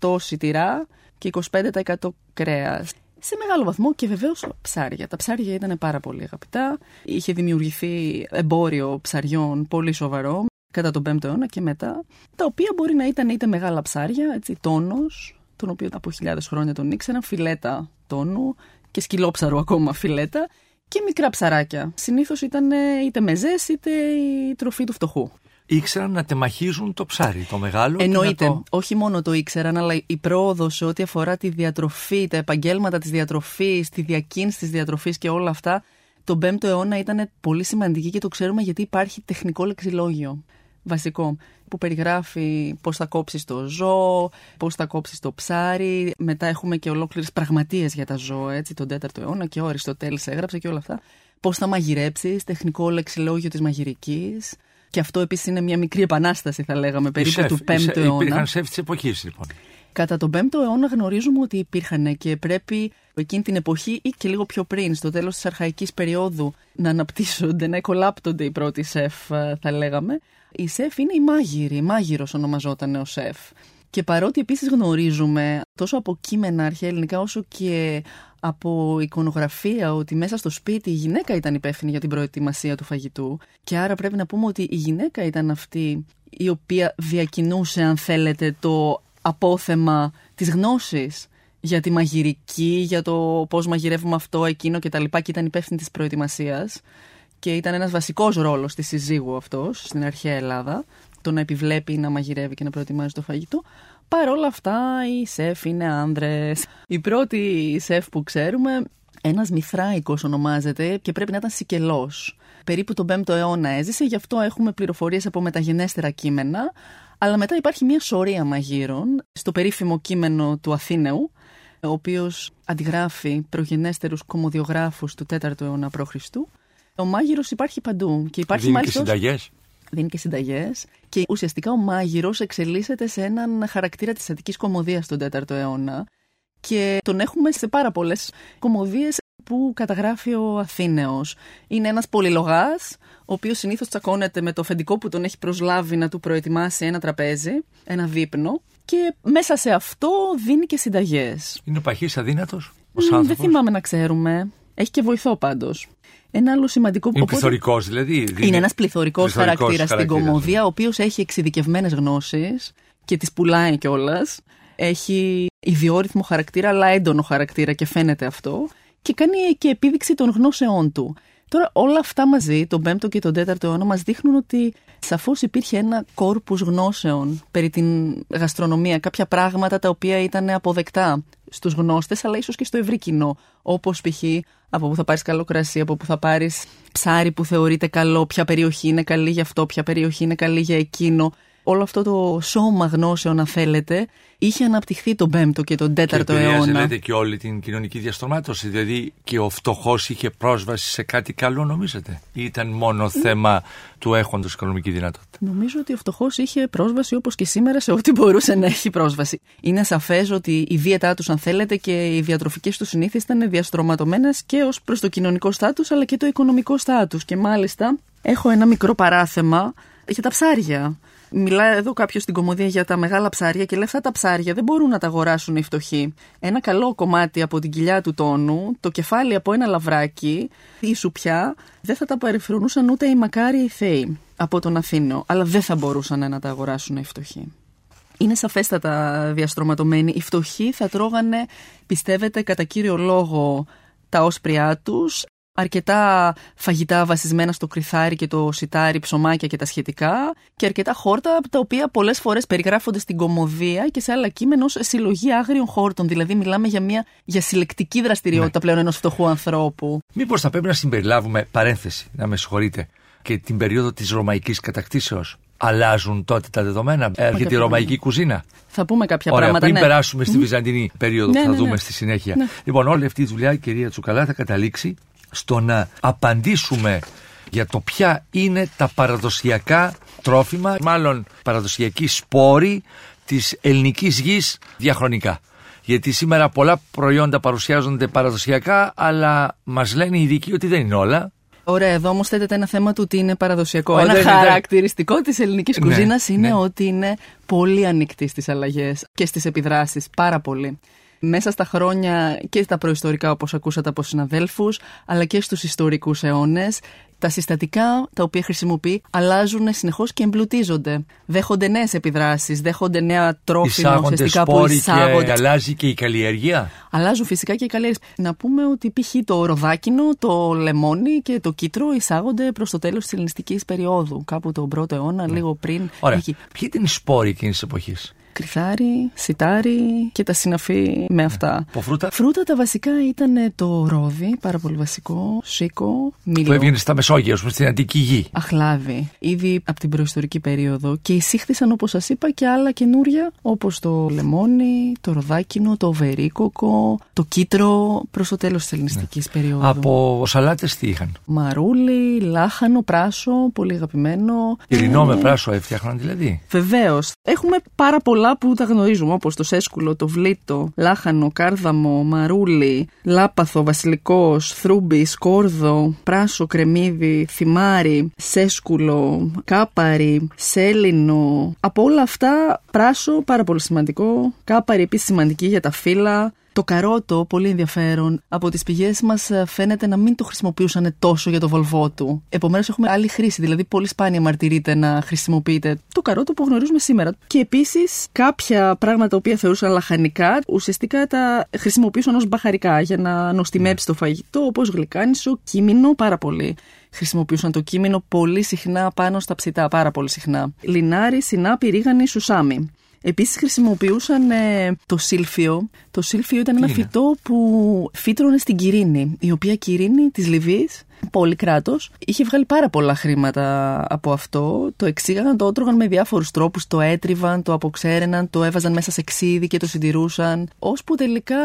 75% σιτηρά και 25% κρέας. Σε μεγάλο βαθμό και βεβαίως ψάρια. Τα ψάρια ήταν πάρα πολύ αγαπητά. Είχε δημιουργηθεί εμπόριο ψαριών πολύ σοβαρό κατά τον 5ο αιώνα και μετά, τα οποία μπορεί να ήταν είτε μεγάλα ψάρια, έτσι, τόνος, τον οποίο από χιλιάδες χρόνια τον ήξεραν, φιλέτα τόνου και σκυλόψαρου ακόμα φιλέτα και μικρά ψαράκια. Συνήθως ήταν είτε μεζές είτε η τροφή του φτωχού. Ήξεραν να τεμαχίζουν το ψάρι, το μεγάλο. Εννοείται. Το... Όχι μόνο το ήξεραν, αλλά η πρόοδος σε ό,τι αφορά τη διατροφή, τα επαγγέλματα της διατροφής, τη διακίνηση της διατροφής και όλα αυτά, τον 5ο αιώνα ήταν πολύ σημαντική και το ξέρουμε γιατί υπάρχει τεχνικό λεξιλόγιο βασικό που περιγράφει πώς θα κόψεις το ζώο, πώς θα κόψεις το ψάρι. Μετά έχουμε και ολόκληρες πραγματείες για τα ζώα, έτσι, τον 4ο αιώνα και ο Αριστοτέλης έγραψε και όλα αυτά. Πώς θα μαγειρέψεις, τεχνικό λεξιλόγιο της μαγειρικής. Και αυτό επίσης είναι μια μικρή επανάσταση, θα λέγαμε, περίπου του 5ου αιώνα. Υπήρχαν σεφ της εποχής, λοιπόν. Κατά τον 5ο αιώνα γνωρίζουμε ότι υπήρχαν και πρέπει εκείνη την εποχή ή και λίγο πιο πριν, στο τέλος της αρχαϊκής περίοδου, να αναπτύσσονται, να εκολάπτονται οι πρώτοι σεφ, θα λέγαμε. Η σεφ είναι η μάγειρη, η μάγειρος ονομαζόταν ο σεφ. Και παρότι επίσης γνωρίζουμε τόσο από κείμενα αρχαία ελληνικά όσο και από εικονογραφία ότι μέσα στο σπίτι η γυναίκα ήταν υπεύθυνη για την προετοιμασία του φαγητού και άρα πρέπει να πούμε ότι η γυναίκα ήταν αυτή η οποία διακινούσε αν θέλετε το απόθεμα της γνώσης για τη μαγειρική, για το πώς μαγειρεύουμε αυτό, εκείνο και τα λοιπά και ήταν υπεύθυνη της προετοιμασίας και ήταν ένας βασικός ρόλος της συζύγου αυτός στην αρχαία Ελλάδα το να επιβλέπει να μαγειρεύει και να προετοιμάζει το φαγητό. Παρ' όλα αυτά οι σεφ είναι άνδρες. Η πρώτη σεφ που ξέρουμε, ένας Μηθράικος ονομάζεται και πρέπει να ήταν Σικελός. Περίπου τον 5ο αιώνα έζησε, γι' αυτό έχουμε πληροφορίες από μεταγενέστερα κείμενα. Αλλά μετά υπάρχει μια σωρία μαγείρων στο περίφημο κείμενο του Αθήνεου, ο οποίος αντιγράφει προγενέστερους κομμοδιογράφους του 4ου αιώνα π.Χ. Ο μάγειρος υπάρχει παντού. Και υπάρχει Δίνει μάλιστα... και συνταγές. Δίνει και συνταγές. Και ουσιαστικά ο μάγειρος εξελίσσεται σε έναν χαρακτήρα της Αττικής κομμωδίας τον 4ο αιώνα. Και τον έχουμε σε πάρα πολλές κομμωδίες που καταγράφει ο Αθήνεος. Είναι ένας πολυλογάς, ο οποίος συνήθως τσακώνεται με το φεντικό που τον έχει προσλάβει να του προετοιμάσει ένα τραπέζι, ένα δείπνο και μέσα σε αυτό δίνει και συνταγές. Είναι ο παχής αδύνατος, ο Δεν θυμάμαι να ξέρουμε. Έχει και βοηθό πάντως. Ένα άλλο σημαντικό Είναι πληθωρικός δηλαδή. Είναι ένας πληθωρικός χαρακτήρας στην κομμωδία, ο οποίος έχει εξειδικευμένες γνώσεις και τις πουλάει κιόλας. Έχει ιδιόρυθμο χαρακτήρα, αλλά έντονο χαρακτήρα και φαίνεται αυτό. Και κάνει και επίδειξη των γνώσεών του. Τώρα όλα αυτά μαζί, τον 5ο και τον 4ο αιώνα, μας δείχνουν ότι σαφώς υπήρχε ένα κόρπους γνώσεων περί την γαστρονομία, κάποια πράγματα τα οποία ήταν αποδεκτά στους γνώστες, αλλά ίσως και στο ευρύ κοινό, όπως π.χ. από που θα πάρεις καλό κρασί, από που θα πάρεις ψάρι που θεωρείται καλό, ποια περιοχή είναι καλή για αυτό, ποια περιοχή είναι καλή για εκείνο όλο αυτό το σώμα γνώσεων, αν θέλετε, είχε αναπτυχθεί τον 5ο και τον 4ο και αιώνα. λέτε και όλη την κοινωνική διαστρωμάτωση. Δηλαδή και ο φτωχός είχε πρόσβαση σε κάτι καλό, νομίζετε, ή ήταν μόνο θέμα του έχοντος οικονομική δυνατότητα; Νομίζω ότι ο φτωχός είχε πρόσβαση όπως και σήμερα σε ό,τι μπορούσε να έχει πρόσβαση. Είναι σαφές ότι η δίαιτά τους, αν θέλετε, και οι διατροφικές τους συνήθειες ήταν διαστρωματωμένες και ως προς το κοινωνικό στάτους αλλά και το οικονομικό στάτους. Και μάλιστα έχω ένα μικρό παράθεμα για τα ψάρια. Μιλάει εδώ κάποιος στην κομμωδία για τα μεγάλα ψάρια και λέει αυτά τα ψάρια δεν μπορούν να τα αγοράσουν οι φτωχοί. Ένα καλό κομμάτι από την κοιλιά του τόνου, το κεφάλι από ένα λαβράκι, η σουπιά, δεν θα τα περιφρονούσαν ούτε οι μακάριοι θεοί από τον Αθήνο, αλλά δεν θα μπορούσαν να τα αγοράσουν οι φτωχοί. Είναι σαφέστατα διαστρωματωμένοι. Οι φτωχοί θα τρώγανε, πιστεύετε, κατά κύριο λόγο τα όσπριά τους αρκετά φαγητά βασισμένα στο κρυθάρι και το σιτάρι, ψωμάκια και τα σχετικά και αρκετά χόρτα τα οποία πολλές φορές περιγράφονται στην κομμωδία και σε άλλα κείμενα ως συλλογή άγριων χόρτων. Δηλαδή μιλάμε για μια για συλλεκτική δραστηριότητα ναι. πλέον ενός φτωχού ανθρώπου. Μήπως θα πρέπει να συμπεριλάβουμε παρένθεση, να με συγχωρείτε, και την περίοδο της ρωμαϊκής κατακτήσεως. Αλλάζουν τότε τα δεδομένα, έρχεται η ρωμαϊκή κουζίνα. Θα πούμε κάποια Ωραία, πράγματα. Πριν ναι. περάσουμε στη Βυζαντινή περίοδο ναι, που θα ναι, δούμε ναι. στη συνέχεια. Λοιπόν, όλη αυτή η δουλειά, κυρία Τσουκαλά, θα καταλήξει στο να απαντήσουμε για το ποια είναι τα παραδοσιακά τρόφιμα, μάλλον παραδοσιακοί σπόροι της ελληνικής γης διαχρονικά. Γιατί σήμερα πολλά προϊόντα παρουσιάζονται παραδοσιακά, αλλά μας λένε οι ειδικοί ότι δεν είναι όλα. Ωραία, εδώ όμως θέτεται ένα θέμα του ότι είναι παραδοσιακό. ένα χαρακτηριστικό της ελληνικής ναι, κουζίνας είναι ναι. ότι είναι πολύ ανοιχτή στις αλλαγές και στις επιδράσεις. Πάρα πολύ μέσα στα χρόνια και στα προϊστορικά όπως ακούσατε από συναδέλφους αλλά και στους ιστορικούς αιώνες τα συστατικά τα οποία χρησιμοποιεί αλλάζουν συνεχώς και εμπλουτίζονται. Δέχονται νέες επιδράσεις, δέχονται νέα τρόφιμα ουσιαστικά που εισάγονται. Και αλλάζει και η καλλιέργεια; Αλλάζουν φυσικά και οι καλλιέργειες. Να πούμε ότι π.χ. το ροδάκινο, το λεμόνι και το κίτρο εισάγονται προς το τέλος της ελληνιστικής περίοδου. Κάπου τον πρώτο αιώνα, ναι. λίγο πριν. Ωραία. Ποιοι ήταν οι σπόροι εκείνης της εποχής; Κρυθάρι, σιτάρι και τα συναφή με αυτά. Από φρούτα; Φρούτα τα βασικά ήταν το ρόδι, πάρα πολύ βασικό, σίκο, μήλο. Που έβγαινε στα Μεσόγεια, πούμε, στην Αντική Γη. Αχλάδι. Ήδη από την προϊστορική περίοδο και εισήχθησαν, όπως σας είπα, και άλλα καινούρια, όπως το λεμόνι, το ροδάκινο, το βερίκοκο, το κίτρο, προς το τέλος της ελληνιστικής ναι. περίοδου. Από σαλάτες τι είχαν; Μαρούλι, λάχανο, πράσο, πολύ αγαπημένο. Ειρηνό με πράσο έφτιαχναν δηλαδή; Βεβαίως. Έχουμε πάρα πολλά πολλά που τα γνωρίζουμε, όπως το σέσκουλο, το βλήτο, λάχανο, κάρδαμο, μαρούλι, λάπαθο, βασιλικός, θρούμπι, σκόρδο, πράσο, κρεμμύδι, θυμάρι, σέσκουλο, κάπαρι, σέλινο. Από όλα αυτά, πράσο, πάρα πολύ σημαντικό. Κάπαρι, επίσης σημαντική για τα φύλλα. Το καρότο, πολύ ενδιαφέρον, από τις πηγές μας ε, φαίνεται να μην το χρησιμοποιούσαν τόσο για το βολβό του. Επομένως, έχουμε άλλη χρήση. Δηλαδή, πολύ σπάνια μαρτυρείται να χρησιμοποιείται το καρότο που γνωρίζουμε σήμερα. Και επίσης, κάποια πράγματα τα οποία θεωρούσαν λαχανικά, ουσιαστικά τα χρησιμοποιούσαν ως μπαχαρικά για να νοστιμέψει το φαγητό, όπως γλυκάνισο, κίμινο, πάρα πολύ χρησιμοποιούσαν το κείμενο πολύ συχνά πάνω στα ψητά, πάρα πολύ συχνά. Λινάρι, συνάπη, ρίγανη, σουσάμι. Επίσης χρησιμοποιούσαν ε, το σύλφιο. Το σύλφιο ήταν ένα φυτό που φύτρωνε στην Κυρίνη, η οποία Κυρίνη της Λιβύης κράτος. Είχε βγάλει πάρα πολλά χρήματα από αυτό. Το εξήγαγαν, το ότρωγαν με διάφορους τρόπους. Το έτριβαν, το αποξέρεναν, το έβαζαν μέσα σε ξύδι και το συντηρούσαν. Ώσπου τελικά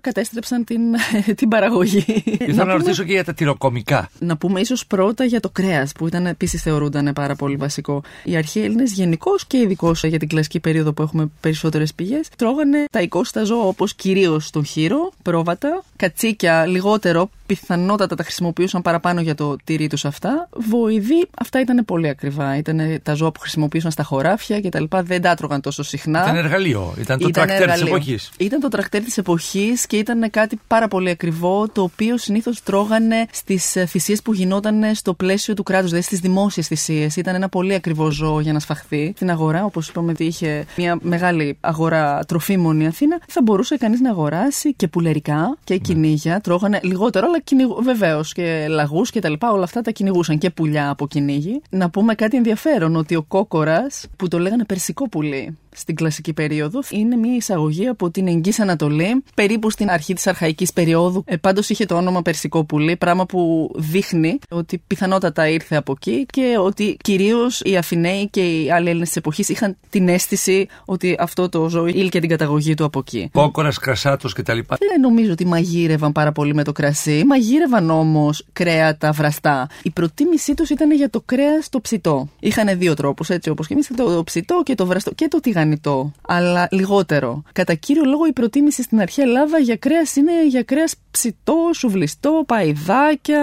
κατέστρεψαν την, <laughs> την παραγωγή. Ήθελα να, ρωτήσω και για τα τυροκομικά. Να πούμε ίσως πρώτα για το κρέας, που ήταν επίσης θεωρούνταν πάρα πολύ βασικό. Οι αρχαίοι Έλληνες γενικώς και ειδικώς για την κλασική περίοδο που έχουμε περισσότερες πηγές, τρώγανε τα οικόστα ζώα όπως κυρίως τον χείρο, πρόβατα, κατσίκια λιγότερο, πιθανότατα τα χρησιμοποιούσαν παραπάνω για το τυρί τους αυτά. Βοηδοί, αυτά ήταν πολύ ακριβά. Ήταν τα ζώα που χρησιμοποιούσαν στα χωράφια και τα λοιπά. Δεν τα έτρωγαν τόσο συχνά. Ήταν εργαλείο. Ήταν το τρακτέρ της εποχής. Ήταν το τρακτέρ της εποχής και ήταν κάτι πάρα πολύ ακριβό, το οποίο συνήθως τρώγανε στις ε, θυσίες που γινόταν στο πλαίσιο του κράτους, δηλαδή στις δημόσιες θυσίες. Ήταν ένα πολύ ακριβό ζώο για να σφαχθεί. Στην αγορά, όπως είπαμε ότι είχε μια μεγάλη αγορά τροφίμων η Αθήνα, θα μπορούσε κανείς να αγοράσει και πουλερικά και ναι. κυνήγια. Τρώγανε λιγότερο, αλλά βεβαίως και λαγούς και τα λοιπά. Όλα αυτά τα κυνηγούσαν και πουλιά από κυνήγι. Να πούμε κάτι ενδιαφέρον, ότι ο κόκορας, που το λέγανε περσικό πουλί, στην κλασική περίοδο. Είναι μια εισαγωγή από την Εγγύη Ανατολή, περίπου στην αρχή της αρχαϊκής περίοδου. Ε, Πάντως είχε το όνομα Περσικό πουλί, πράγμα που δείχνει ότι πιθανότατα ήρθε από εκεί και ότι κυρίως οι Αθηναίοι και οι άλλοι Έλληνες της εποχής είχαν την αίσθηση ότι αυτό το ζώο ήλκε την καταγωγή του από εκεί. Κόκορα, κρασάτος κτλ. Δεν νομίζω ότι μαγείρευαν πάρα πολύ με το κρασί. Μαγείρευαν όμως κρέατα βραστά. Η προτίμησή τους ήταν για το κρέας το ψητό. Είχαν δύο τρόπους, έτσι όπως και εμείς, το ψητό και το βραστό και το τηγανιτό αλλά λιγότερο. Κατά κύριο λόγο, η προτίμηση στην αρχαία Ελλάδα για κρέας είναι για κρέας ψητό, σουβλιστό, παϊδάκια,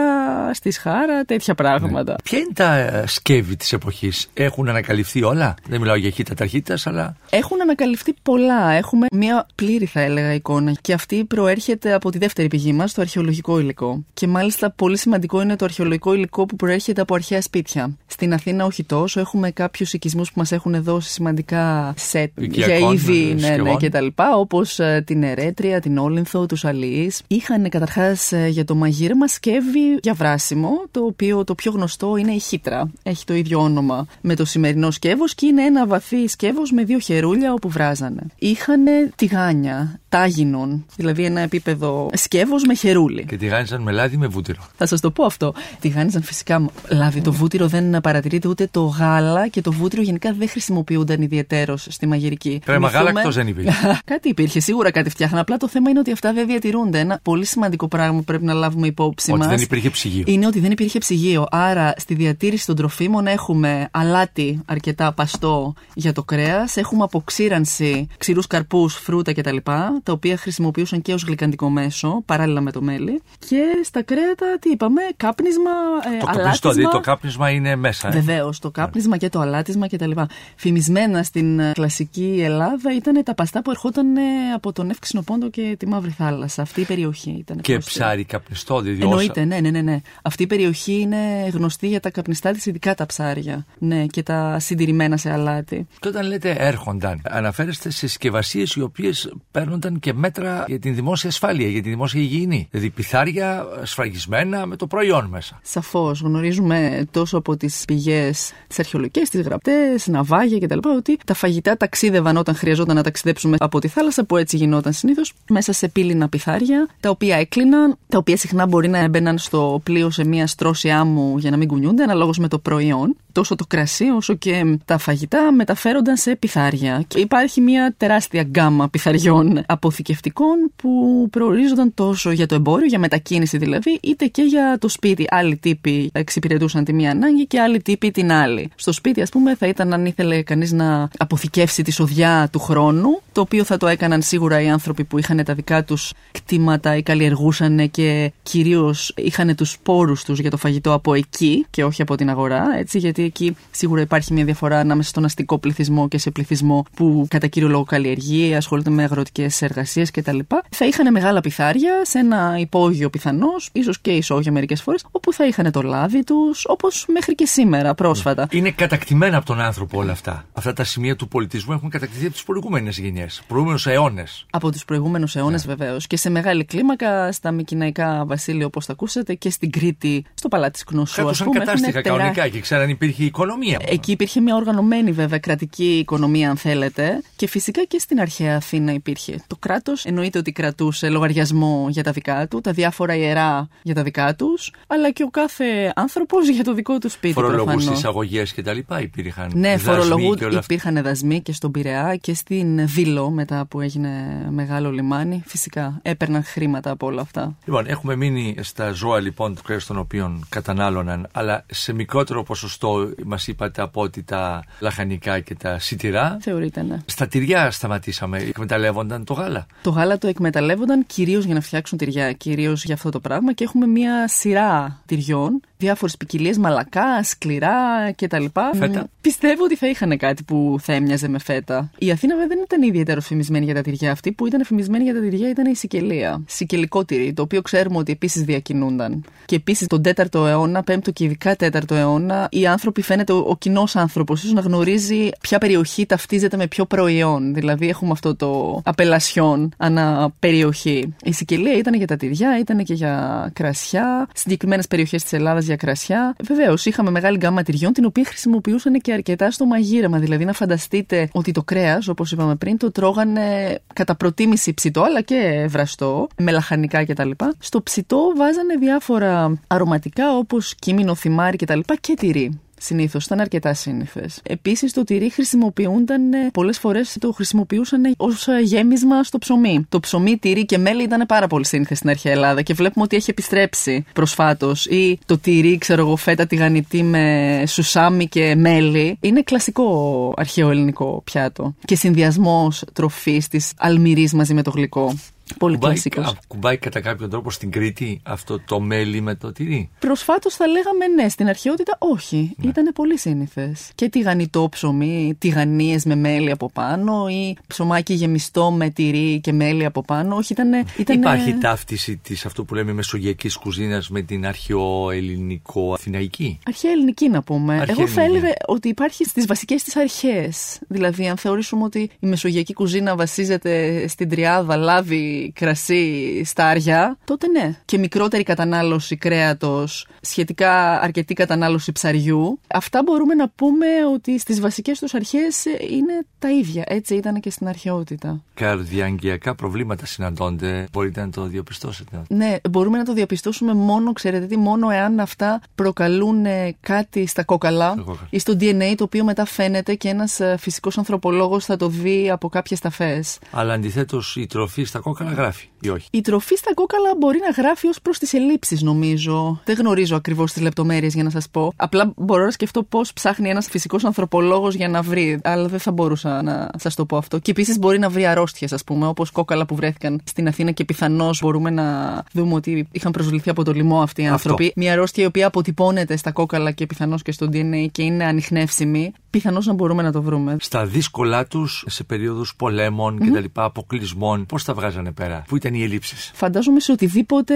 στη σχάρα, τέτοια πράγματα. Ναι. Ποια είναι τα ε, σκεύη της εποχής, Έχουν ανακαλυφθεί όλα; Δεν μιλάω για χίτα ταρχίτα, αλλά. Έχουν ανακαλυφθεί πολλά. Έχουμε μια πλήρη, θα έλεγα, εικόνα. Και αυτή προέρχεται από τη δεύτερη πηγή μας, το αρχαιολογικό υλικό. Και μάλιστα πολύ σημαντικό είναι το αρχαιολογικό υλικό που προέρχεται από αρχαία σπίτια. Στην Αθήνα, όχι τόσο. Έχουμε κάποιους οικισμούς που μας έχουν δώσει σημαντικά σετ για είδη ναι, ναι, και τα λοιπά, όπως ε, την Ερέτρια, την Όλυνθο, τους Αλληλείς. Είχαν καταρχάς ε, για το μαγείρεμα σκεύη για βράσιμο, το οποίο το πιο γνωστό είναι η χύτρα. Έχει το ίδιο όνομα με το σημερινό σκεύος και είναι ένα βαθύ σκεύος με δύο χερούλια όπου βράζανε. Είχαν τηγάνια, τάγινον, δηλαδή ένα επίπεδο σκεύος με χερούλι. Και τηγάνιζαν με λάδι με βούτυρο. Θα σας το πω αυτό. Τηγάνιζαν φυσικά λάδι. Το βούτυρο δεν παρατηρείται ούτε το γάλα και το βούτυρο γενικά δεν χρησιμοποιούνταν ιδιαίτερω στη μαγειρική. Κρέμα γάλακτο δεν υπήρχε. <laughs> κάτι υπήρχε, σίγουρα κάτι φτιάχνα. Απλά το θέμα είναι ότι αυτά δεν διατηρούνται. Ένα πολύ σημαντικό πράγμα που πρέπει να λάβουμε υπόψη μας. Ότι δεν υπήρχε ψυγείο. Είναι ότι δεν υπήρχε ψυγείο. Άρα στη διατήρηση των τροφίμων έχουμε αλάτι αρκετά παστό για το κρέας. Έχουμε αποξήρανση, ξηρούς καρπούς, φρούτα κτλ. τα οποία χρησιμοποιούσαν και ως γλυκαντικό μέσο, παράλληλα με το μέλι. Και στα κρέατα, τι είπαμε, κάπνισμα, ε, το αλάτισμα. Δηλαδή το κάπνισμα είναι μέσα. Ε. Βεβαίως, το κάπνισμα και το αλάτισμα κτλ. Φημισμένα στην ε, κλασική Ελλάδα ήταν τα παστά που ερχόταν ε, από τον Εύξηνο Πόντο και τη Μαύρη Θάλασσα. Αυτή η περιοχή ήταν. Και ψάρι καπνιστό, δηλαδή. Εννοείται, ναι, ναι, ναι, ναι. Αυτή η περιοχή είναι γνωστή για τα καπνιστά της, ειδικά τα ψάρια. Ναι, και τα συντηρημένα σε αλάτι. Και όταν λέτε έρχονταν, αναφέρεστε σε συσκευασίες οι οποίες παίρνονταν και μέτρα για την δημόσια ασφάλεια, για τη δημόσια υγιεινή. Δηλαδή πιθάρια σφραγισμένα με το προϊόν μέσα. Σαφώς. Γνωρίζουμε τόσο από τις πηγές τις αρχαιολογικές, τις γραπτές, ναυάγια κτλ. ότι τα φαγητά ταξίδευαν όταν χρειαζόταν να ταξιδέψουμε από τη θάλασσα, που έτσι γινόταν συνήθως, μέσα σε πύληνα πιθάρια, τα οποία έκλειναν, τα οποία συχνά μπορεί να έμπαιναν στο πλοίο σε μία στρώση άμμου για να μην κουνιούνται, αναλόγως με το προϊόν. Τόσο το κρασί όσο και τα φαγητά μεταφέρονταν σε πιθάρια. Και υπάρχει μια τεράστια γκάμα πιθαριών αποθηκευτικών που προορίζονταν τόσο για το εμπόριο, για μετακίνηση δηλαδή, είτε και για το σπίτι. Άλλοι τύποι εξυπηρετούσαν τη μία ανάγκη και άλλοι τύποι την άλλη. Στο σπίτι, ας πούμε, θα ήταν αν ήθελε κανείς να αποθηκεύσει της σοδιά του χρόνου, το οποίο θα το έκαναν σίγουρα οι άνθρωποι που είχαν τα δικά τους κτήματα ή καλλιεργούσαν και κυρίως είχαν τους σπόρους τους για το φαγητό από εκεί και όχι από την αγορά, έτσι, γιατί εκεί σίγουρα υπάρχει μια διαφορά ανάμεσα στον αστικό πληθυσμό και σε πληθυσμό που κατά κύριο λόγο καλλιεργεί, ασχολείται με αγροτικές εργασίες κτλ. Θα είχαν μεγάλα πιθάρια σε ένα υπόγειο πιθανώς, ίσως και ισόγειο μερικές φορές, όπου θα είχαν το λάδι τους, όπως μέχρι και σήμερα πρόσφατα. Είναι κατακτημένα από τον άνθρωπο όλα αυτά. Αυτά τα σημεία του πολιτισμού έχουν κατακτηθεί από τις προηγούμενες γενιές, προηγούμενους αιώνες. Από τους προηγούμενους αιώνες, ναι. βεβαίως. Και σε μεγάλη κλίμακα στα Μικυναϊκά Βασίλεια, όπω θα ακούσατε, και στην Κρήτη, στο παλάτι της Κνωσού. Κάτω σαν κατάστοιχα κανονικά και ξέραν υπήρχε οικονομία. Εκεί υπήρχε μια οργανωμένη βέβαια κρατική οικονομία, αν θέλετε. Και φυσικά και στην αρχαία Αθήνα υπήρχε. Το κράτος εννοείται ότι κρατούσε λογαριασμό για τα δικά του, τα διάφορα ιερά για τα δικά τους, αλλά και ο κάθε άνθρωπος για το δικό του σπίτι. Φορολογούς εισαγωγές και τα λοιπά υπήρχαν. Ναι, φορολογού υπήρχαν δασμοί και στον Πειραιά και στην Δήλο μετά που έγινε μεγάλο λιμάνι. Φυσικά έπαιρναν χρήματα από όλα αυτά. Λοιπόν, έχουμε μείνει στα ζώα λοιπόν του κρέου των οποίων κατανάλωναν, αλλά σε μικρότερο ποσοστό μας είπατε από ότι τα λαχανικά και τα σιτηρά. Θεωρείται, ναι. Στα τυριά σταματήσαμε. Εκμεταλλεύονταν το γάλα. Το γάλα το εκμεταλλεύονταν κυρίως για να φτιάξουν τυριά, κυρίως για αυτό το πράγμα και έχουμε μία σειρά τυριών διάφορες ποικιλίες μαλακά, σκληρά κτλ. Φέτα. Πιστεύω ότι θα είχαν κάτι που θα έμοιαζε με φέτα. Η Αθήνα βέβαια δεν ήταν ιδιαίτερο φημισμένη για τα τυριά. Αυτή που ήταν φημισμένη για τα τυριά ήταν η Σικελία. Σικελικό τυρί, το οποίο ξέρουμε ότι επίσης διακινούνταν. Και επίσης τον 4ο αιώνα, 5ο και ειδικά 4ο αιώνα, οι άνθρωποι φαίνεται ο, ο κοινός άνθρωπος ίσως να γνωρίζει ποια περιοχή ταυτίζεται με ποιο προϊόν. Δηλαδή έχουμε αυτό το απελασιόν ανά περιοχή. Η Σικελία ήταν για τα τυριά, ήταν και για κρασιά. Συγκεκριμένες περιοχές της Ελλάδας για κρασιά. Βεβαίως, είχαμε μεγάλη γκάμα τυριών, την οποία χρησιμοποιούσαν και αρκετά στο μαγείρεμα. Δηλαδή, να φανταστείτε ότι το κρέας, όπως είπαμε πριν, το τρώγανε κατά προτίμηση ψητό, αλλά και βραστό, με λαχανικά κτλ. Στο ψητό βάζανε διάφορα αρωματικά, όπως κίμινο, θυμάρι κτλ. και, και τυρί. Συνήθως ήταν αρκετά σύνηθες. Επίσης, το τυρί χρησιμοποιούνταν ε, πολλές φορές το χρησιμοποιούσαν ως ε, γέμισμα στο ψωμί. Το ψωμί, τυρί και μέλι ήταν πάρα πολύ σύνηθες στην αρχαία Ελλάδα και βλέπουμε ότι έχει επιστρέψει προσφάτως. Ή το τυρί, ξέρω εγώ, φέτα τηγανιτή με σουσάμι και μέλι. Είναι κλασικό αρχαίο ελληνικό πιάτο. Και συνδυασμός τροφής της αλμυρής μαζί με το γλυκό. Πολύ κλασικός. Κουμπάει κατά κάποιον τρόπο στην Κρήτη αυτό το μέλι με το τυρί. Προσφάτως θα λέγαμε ναι, στην αρχαιότητα όχι. Ναι. Ήταν πολύ σύνηθες. Και τηγανιτό ψωμί, τηγανίες με μέλι από πάνω ή ψωμάκι γεμιστό με τυρί και μέλι από πάνω. Όχι, ήταν. Ήτανε... Υπάρχει ταύτιση της αυτό που λέμε μεσογειακής κουζίνας με την αρχαιοελληνικό αθηναϊκή; Αρχαία ελληνική να πούμε. Αρχαία Εγώ θα έλεγα ότι υπάρχει στις βασικές της αρχές. Δηλαδή, αν θεωρήσουμε ότι η μεσογειακή κουζίνα βασίζεται στην τριάδα λάδι, κρασί, στάρια, τότε ναι. Και μικρότερη κατανάλωση κρέατος, σχετικά αρκετή κατανάλωση ψαριού. Αυτά μπορούμε να πούμε ότι στις βασικές τους αρχές είναι τα ίδια. Έτσι ήταν και στην αρχαιότητα. Καρδιαγγειακά προβλήματα συναντώνται. Μπορείτε να το διαπιστώσετε. Ναι, μπορούμε να το διαπιστώσουμε μόνο, ξέρετε τι, μόνο εάν αυτά προκαλούν κάτι στα κόκαλα ή στο DNA, το οποίο μετά φαίνεται και ένας φυσικός ανθρωπολόγος θα το δει από κάποιες ταφές. Αλλά αντιθέτως η τροφή στα κόκαλα κόκαλα γράφει ή όχι. Η τροφή στα κόκαλα μπορεί να γράφει ως προς τις ελλείψεις, νομίζω. Δεν γνωρίζω ακριβώς τις λεπτομέρειες για να σας πω. Απλά μπορώ να σκεφτώ πώς ψάχνει ένας φυσικός ανθρωπολόγος για να βρει. Αλλά δεν θα μπορούσα να σας το πω αυτό. Και επίσης μπορεί να βρει αρρώστιες, ας πούμε, όπως κόκαλα που βρέθηκαν στην Αθήνα και πιθανώς μπορούμε να δούμε ότι είχαν προσβληθεί από το λοιμό αυτοί οι άνθρωποι. Μια αρρώστια η οποία αποτυπώνεται στα κόκαλα και πιθανώς και στο DNA και είναι ανοιχνεύσιμη. Πιθανώς να μπορούμε να το βρούμε. Στα δύσκολά τους σε περίοδους πολέμων mm-hmm. κτλ. αποκλεισμών, πώς τα βγάζανε πέρα, Πού ήταν οι ελλείψεις; Φαντάζομαι σε οτιδήποτε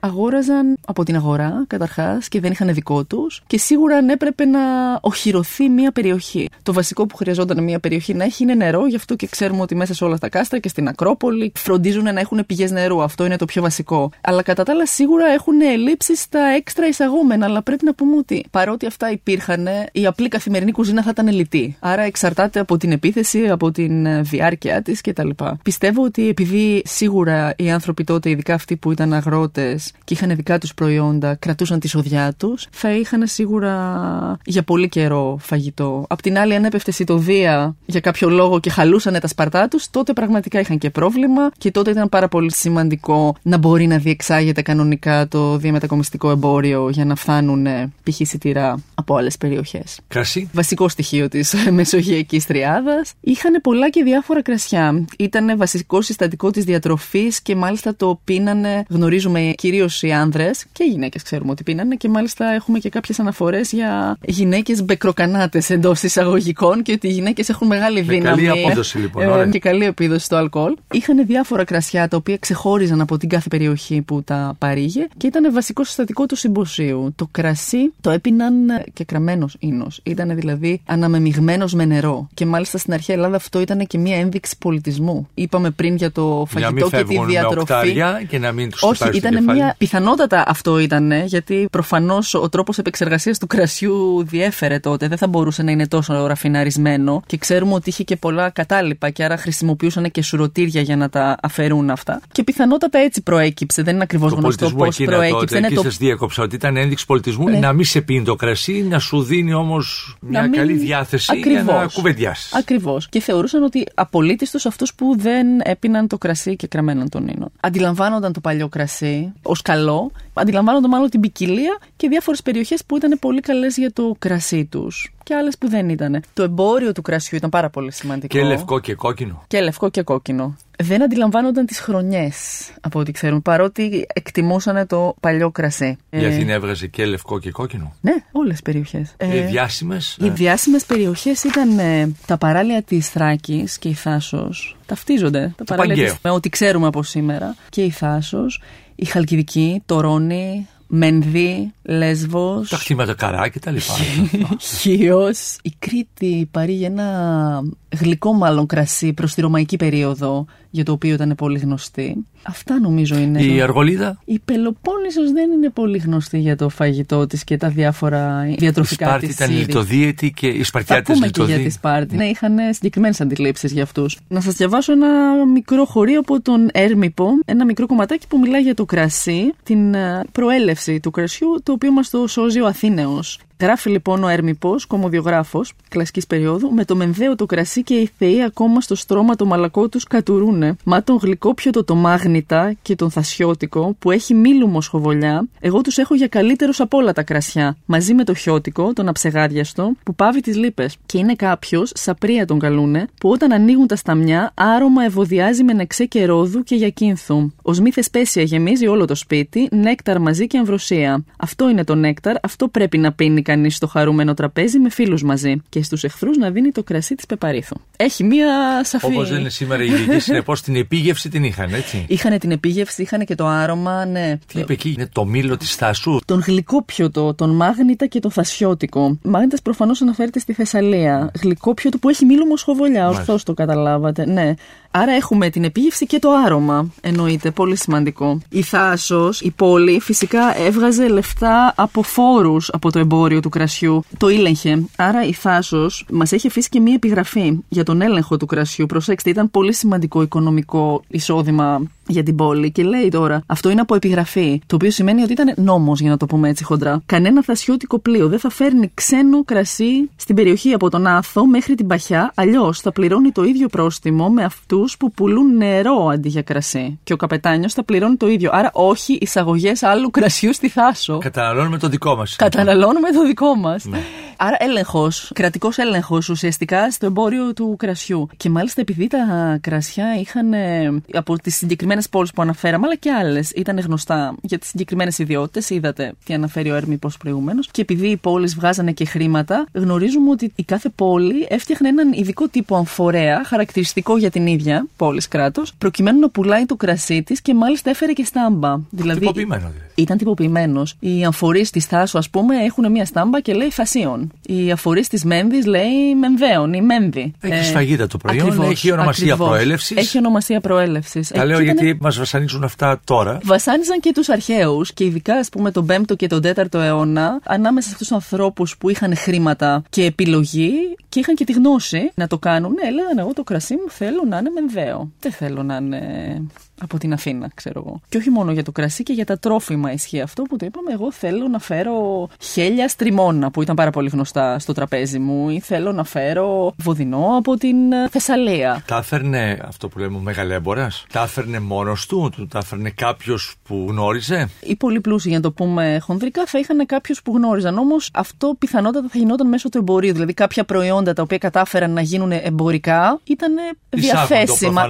αγόραζαν από την αγορά καταρχάς και δεν είχαν δικό τους και σίγουρα αν έπρεπε να οχυρωθεί μια περιοχή. Το βασικό που χρειαζόταν μια περιοχή να έχει είναι νερό, γι' αυτό και ξέρουμε ότι μέσα σε όλα τα κάστρα και στην Ακρόπολη φροντίζουν να έχουν πηγές νερού. Αυτό είναι το πιο βασικό. Αλλά κατά τα άλλα σίγουρα έχουν ελλείψεις στα έξτρα εισαγόμενα. Αλλά πρέπει να πούμε ότι παρότι αυτά υπήρχαν, η απλή καθημερινή κουζίνα θα ήταν λιτή. Άρα εξαρτάται από την επίθεση, από την διάρκεια της κτλ. Πιστεύω ότι επειδή σίγουρα οι άνθρωποι τότε, ειδικά αυτοί που ήταν αγρότες και είχαν δικά τους προϊόντα, κρατούσαν τη σοδιά τους, θα είχαν σίγουρα για πολύ καιρό φαγητό. Απ' την άλλη, αν έπεφτε σιτοδία για κάποιο λόγο και χαλούσαν τα σπαρτά τους, τότε πραγματικά είχαν και πρόβλημα και τότε ήταν πάρα πολύ σημαντικό να μπορεί να διεξάγεται κανονικά το διαμετακομιστικό εμπόριο για να φτάνουν π.χ. σιτηρά από άλλες περιοχές. Κρασί. Βασικό στοιχείο της <laughs> Μεσογειακής Τριάδας. Είχαν πολλά και διάφορα κρασιά. Ήταν βασικό συστατικό της διατροφής και μάλιστα το πίνανε, γνωρίζουμε κυρίως οι άνδρες και οι γυναίκες ξέρουμε ότι πίνανε και μάλιστα έχουμε και κάποιες αναφορές για γυναίκες μπεκροκανάτες εντός εισαγωγικών και ότι οι γυναίκες έχουν μεγάλη δύναμη. καλή απόδοση λοιπόν. Ε, και καλή επίδοση στο αλκοόλ. Είχαν διάφορα κρασιά τα οποία ξεχώριζαν από την κάθε περιοχή που τα παρήγε και ήταν βασικό συστατικό του συμποσίου. Το κρασί το έπιναν και κραμένο ίνος. Ήταν δηλαδή αναμεμειγμένος με νερό. Και μάλιστα στην αρχαία Ελλάδα αυτό ήταν και μία ένδειξη πολιτισμού. Είπαμε πριν για το φαγητό και τη διατροφή. και να μην Όχι, ήταν μία. Πιθανότατα αυτό ήταν, γιατί προφανώς ο τρόπος επεξεργασίας του κρασιού διέφερε τότε. Δεν θα μπορούσε να είναι τόσο ραφιναρισμένο. Και ξέρουμε ότι είχε και πολλά κατάλοιπα και άρα χρησιμοποιούσαν και σουρωτήρια για να τα αφαιρούν αυτά. Και πιθανότατα έτσι προέκυψε. Δεν είναι ακριβώς γνωστό πώς προέκυψε. Τότε, ναι, το... σας διέκοψα ότι ήταν ένδειξη πολιτισμού ναι. να μην σε πίνει το κρασί, να σου δίνει όμως μια μην... καλή διάθεση Ακριβώς. για να κουβεντιάσεις. Ακριβώς. Και θεωρούσαν ότι απολύτιστος αυτούς που δεν έπιναν το κρασί και κραμέναν τον ίνο. Αντιλαμβάνονταν το παλιό κρασί ως καλό, αντιλαμβάνονταν μάλλον την ποικιλία και διάφορες περιοχές που ήταν πολύ καλές για το κρασί τους και άλλες που δεν ήταν. Το εμπόριο του κρασιού ήταν πάρα πολύ σημαντικό. Και λευκό και κόκκινο. Και λευκό και κόκκινο. Δεν αντιλαμβάνονταν τις χρονιές, από ό,τι ξέρουν, παρότι εκτιμούσαν το παλιό κρασί. Η ε... Αθήνα έβγαζε και λευκό και κόκκινο. Ναι, όλες τι περιοχές. Ε, οι διάσημες. Οι διάσημες περιοχές ήταν ε, τα παράλια της Θράκης και η Θάσος. Ταυτίζονται. Τα παράλια της, με ό,τι ξέρουμε από σήμερα. Και η Θάσος, η Χαλκιδική, το Ρόνι, Μενδύ, Λέσβος. Τα χτήματα καρά και τα λοιπά. <laughs> Χίος Η Κρήτη παρήγε ένα γλυκό μάλλον κρασί προς τη ρωμαϊκή περίοδο για το οποίο ήταν πολύ γνωστή. Αυτά νομίζω είναι. Η Αργολίδα; Η Πελοπόννησος δεν είναι πολύ γνωστή για το φαγητό της και τα διάφορα διατροφικά της. Η Σπάρτη ήταν λιτοδίαιτη και η Σπαρτιάτες λιτοδίαιτη. και για τη Σπάρτη. Ναι, είχαν συγκεκριμένες αντιλήψεις για αυτούς. Να σας διαβάσω ένα μικρό χωρίο από τον Έρμipο, ένα μικρό κομματάκι που μιλάει για το κρασί, την ε, προέλευση του κρασιού, το οποίο μας το σώζει ο Αθήνεος. Γράφει λοιπόν ο Έρμυπο, κομμοδιογράφος κλασικής περίοδου, με το μενδέο το κρασί και οι θεοί ακόμα στο στρώμα το μαλακό τους κατουρούνε. Μα τον γλυκόπιο το μάγνητα και τον θασιώτικο που έχει μήλου μοσχοβολιά, εγώ τους έχω για καλύτερους από όλα τα κρασιά. Μαζί με το χιώτικο, τον αψεγάδιαστο, που πάβει τις λίπε. Και είναι κάποιος, σαπρία τον καλούνε, που όταν ανοίγουν τα σταμιά, άρωμα ευωδιάζει με νεξέ και ρόδου και γιακίνθου. Ω μη θεσπέσια γεμίζει όλο το σπίτι, νέκταρ μαζί και αμβροσία. Αυτό είναι το νέκταρ, αυτό πρέπει να πίνει κανείς στο χαρούμενο τραπέζι με φίλους μαζί και στους εχθρούς να δίνει το κρασί της πεπαρίθου. Έχει μία σαφή. Όπως δεν είναι σήμερα η ειδική, <laughs> συνεπώς την επίγευση την είχαν, έτσι. Είχαν την επίγευση, είχαν και το άρωμα, ναι. Τι είπε εκεί, είναι το μήλο της θασού; Τον γλυκόπιωτο, τον μάγνητα και τον θασιώτικο. Μάγνητας προφανώς αναφέρεται στη Θεσσαλία. Γλυκόπιωτο που έχει μήλο μοσχοβολιά, ορθώς το καταλάβατε. Ναι. Άρα έχουμε την επίγευση και το άρωμα. Εννοείται, πολύ σημαντικό. Η Θάσος, η πόλη, φυσικά έβγαζε λεφτά από φόρους από το εμπόριο του κρασιού. Το ήλεγχε. Άρα η Θάσος μας έχει αφήσει και μία επιγραφή για τον έλεγχο του κρασιού. Προσέξτε, ήταν πολύ σημαντικό οικονομικό εισόδημα για την πόλη και λέει τώρα αυτό είναι από επιγραφή. Το οποίο σημαίνει ότι ήταν νόμος, για να το πούμε έτσι χοντρά. Κανένα θασιώτικο πλοίο δεν θα φέρνει ξένο κρασί στην περιοχή από τον Άθο μέχρι την Παχιά, αλλιώς θα πληρώνει το ίδιο πρόστιμο με αυτούς που πουλούν νερό αντί για κρασί. Και ο καπετάνιος θα πληρώνει το ίδιο. Άρα, όχι εισαγωγές άλλου κρασιού στη Θάσο. Καταναλώνουμε το δικό μας. Καταναλώνουμε το δικό μας. Ναι. Άρα, έλεγχος, κρατικός έλεγχος ουσιαστικά στο εμπόριο του κρασιού. Και μάλιστα επειδή τα κρασιά είχαν από τις συγκεκριμένες πόλεις που αναφέραμε, αλλά και άλλες, ήταν γνωστά για τις συγκεκριμένες ιδιότητες. Είδατε τι αναφέρει ο Έρμη προηγουμένως. Και επειδή οι πόλεις βγάζανε και χρήματα, γνωρίζουμε ότι η κάθε πόλη έφτιαχνε έναν ειδικό τύπο αμφορέα, χαρακτηριστικό για την ίδια πόλης κράτος, προκειμένου να πουλάει το κρασί της και μάλιστα έφερε και στάμπα. Δηλαδή, τυποποιημένο δηλαδή. Ήταν τυποποιημένος. Οι αμφορείς της Θάσου, ας πούμε, έχουν μια στάμπα και λέει Θασίων. Οι αφορεί της Μένδης λέει Μενδέων ή Μένδη. Έχει ε, σφαγίδα το προϊόν, ακριβώς, έχει ονομασία προέλευσης. Έχει ονομασία προέλευσης. Τα λέω γιατί μας βασανίζουν αυτά τώρα. Βασάνιζαν και τους αρχαίους και ειδικά ας πούμε τον 5ο και τον 4ο αιώνα, ανάμεσα σε αυτού του ανθρώπους που είχαν χρήματα και επιλογή και είχαν και τη γνώση να το κάνουν, έλεγαν εγώ το κρασί μου θέλω να είναι μενδέο. Δεν θέλω να είναι από την Αθήνα, ξέρω εγώ. Και όχι μόνο για το κρασί και για τα τρόφιμα ισχύει αυτό που το είπαμε. Εγώ θέλω να φέρω χέλια στριμώνα που ήταν πάρα πολύ γνωστά στο τραπέζι μου, ή θέλω να φέρω βοδινό από την ε, Θεσσαλία. Τα έφερνε αυτό που λέμε μεγαλέμπορας, τα έφερνε μόνος του, τα έφερνε κάποιος που γνώριζε; Οι πολύ πλούσιοι, για να το πούμε χονδρικά, θα είχαν κάποιους που γνώριζαν. Όμως αυτό πιθανότατα θα γινόταν μέσω του εμπορίου. Δηλαδή κάποια προϊόντα τα οποία κατάφεραν να γίνουν εμπορικά ήταν διαθέσιμα.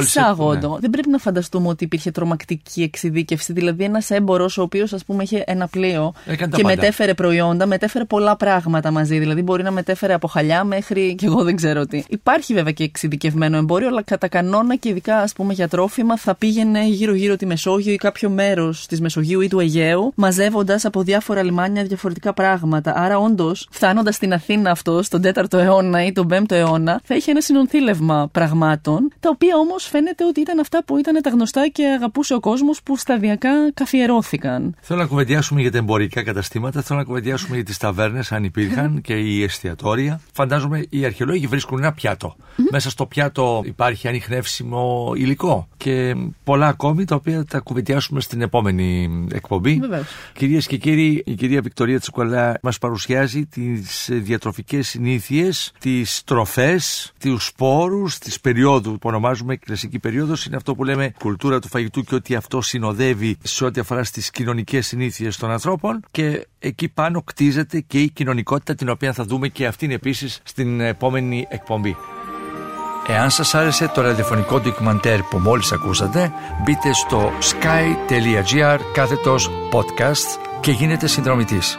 Εισάγοντο. Ναι. Δεν πρέπει να φανταστούμε ότι υπήρχε τρομακτική εξειδίκευση. Δηλαδή, ένας έμπορος, ο οποίος, ας πούμε, είχε ένα πλοίο και μετέφερε προϊόντα, μετέφερε πολλά πράγματα μαζί. Δηλαδή, μπορεί να μετέφερε από χαλιά μέχρι και εγώ δεν ξέρω τι. Υπάρχει βέβαια και εξειδικευμένο εμπόριο, αλλά κατά κανόνα και ειδικά, ας πούμε, για τρόφιμα θα πήγαινε γύρω-γύρω τη Μεσόγειο ή κάποιο μέρος της Μεσογείου ή του Αιγαίου, μαζεύοντας από διάφορα λιμάνια διαφορετικά πράγματα. Άρα, όντως, φτάνοντας στην Αθήνα αυτό, στον 4ο αιώνα ή τον 5ο αιώνα, θα είχε ένα συνονθήλευμα πραγμάτων, τα οποία όμως φαίνεται ότι ήταν αυτά που ήταν τα γνωστά και αγαπούσε ο κόσμος που σταδιακά καθιερώθηκαν. Θέλω να κουβεντιάσουμε για τα εμπορικά καταστήματα, θέλω να κουβεντιάσουμε για τις ταβέρνες, αν υπήρχαν και οι εστιατόρια. Φαντάζομαι οι αρχαιολόγοι βρίσκουν ένα Μέσα στο πιάτο υπάρχει ανοιχνεύσιμο υλικό και πολλά ακόμη τα οποία θα κουβεντιάσουμε στην επόμενη εκπομπή. Κυρίες και κύριοι, η κυρία Βικτωρία Τσουκαλά μας παρουσιάζει τις διατροφικές συνήθειες, τις τροφέ, τους σπόρους τη περίοδου που ονομάζουμε κλασική περίοδος. Είναι αυτό που λέμε κουλτούρα του φαγητού και ότι αυτό συνοδεύει σε ό,τι αφορά στις κοινωνικές συνήθειες των ανθρώπων και εκεί πάνω κτίζεται και η κοινωνικότητα την οποία θα δούμε και αυτήν επίσης στην επόμενη εκπομπή. Εάν σας άρεσε το ραδιοφωνικό ντοκιμαντέρ που μόλις ακούσατε, μπείτε στο sky.gr κάθετος podcast και γίνετε συνδρομητής.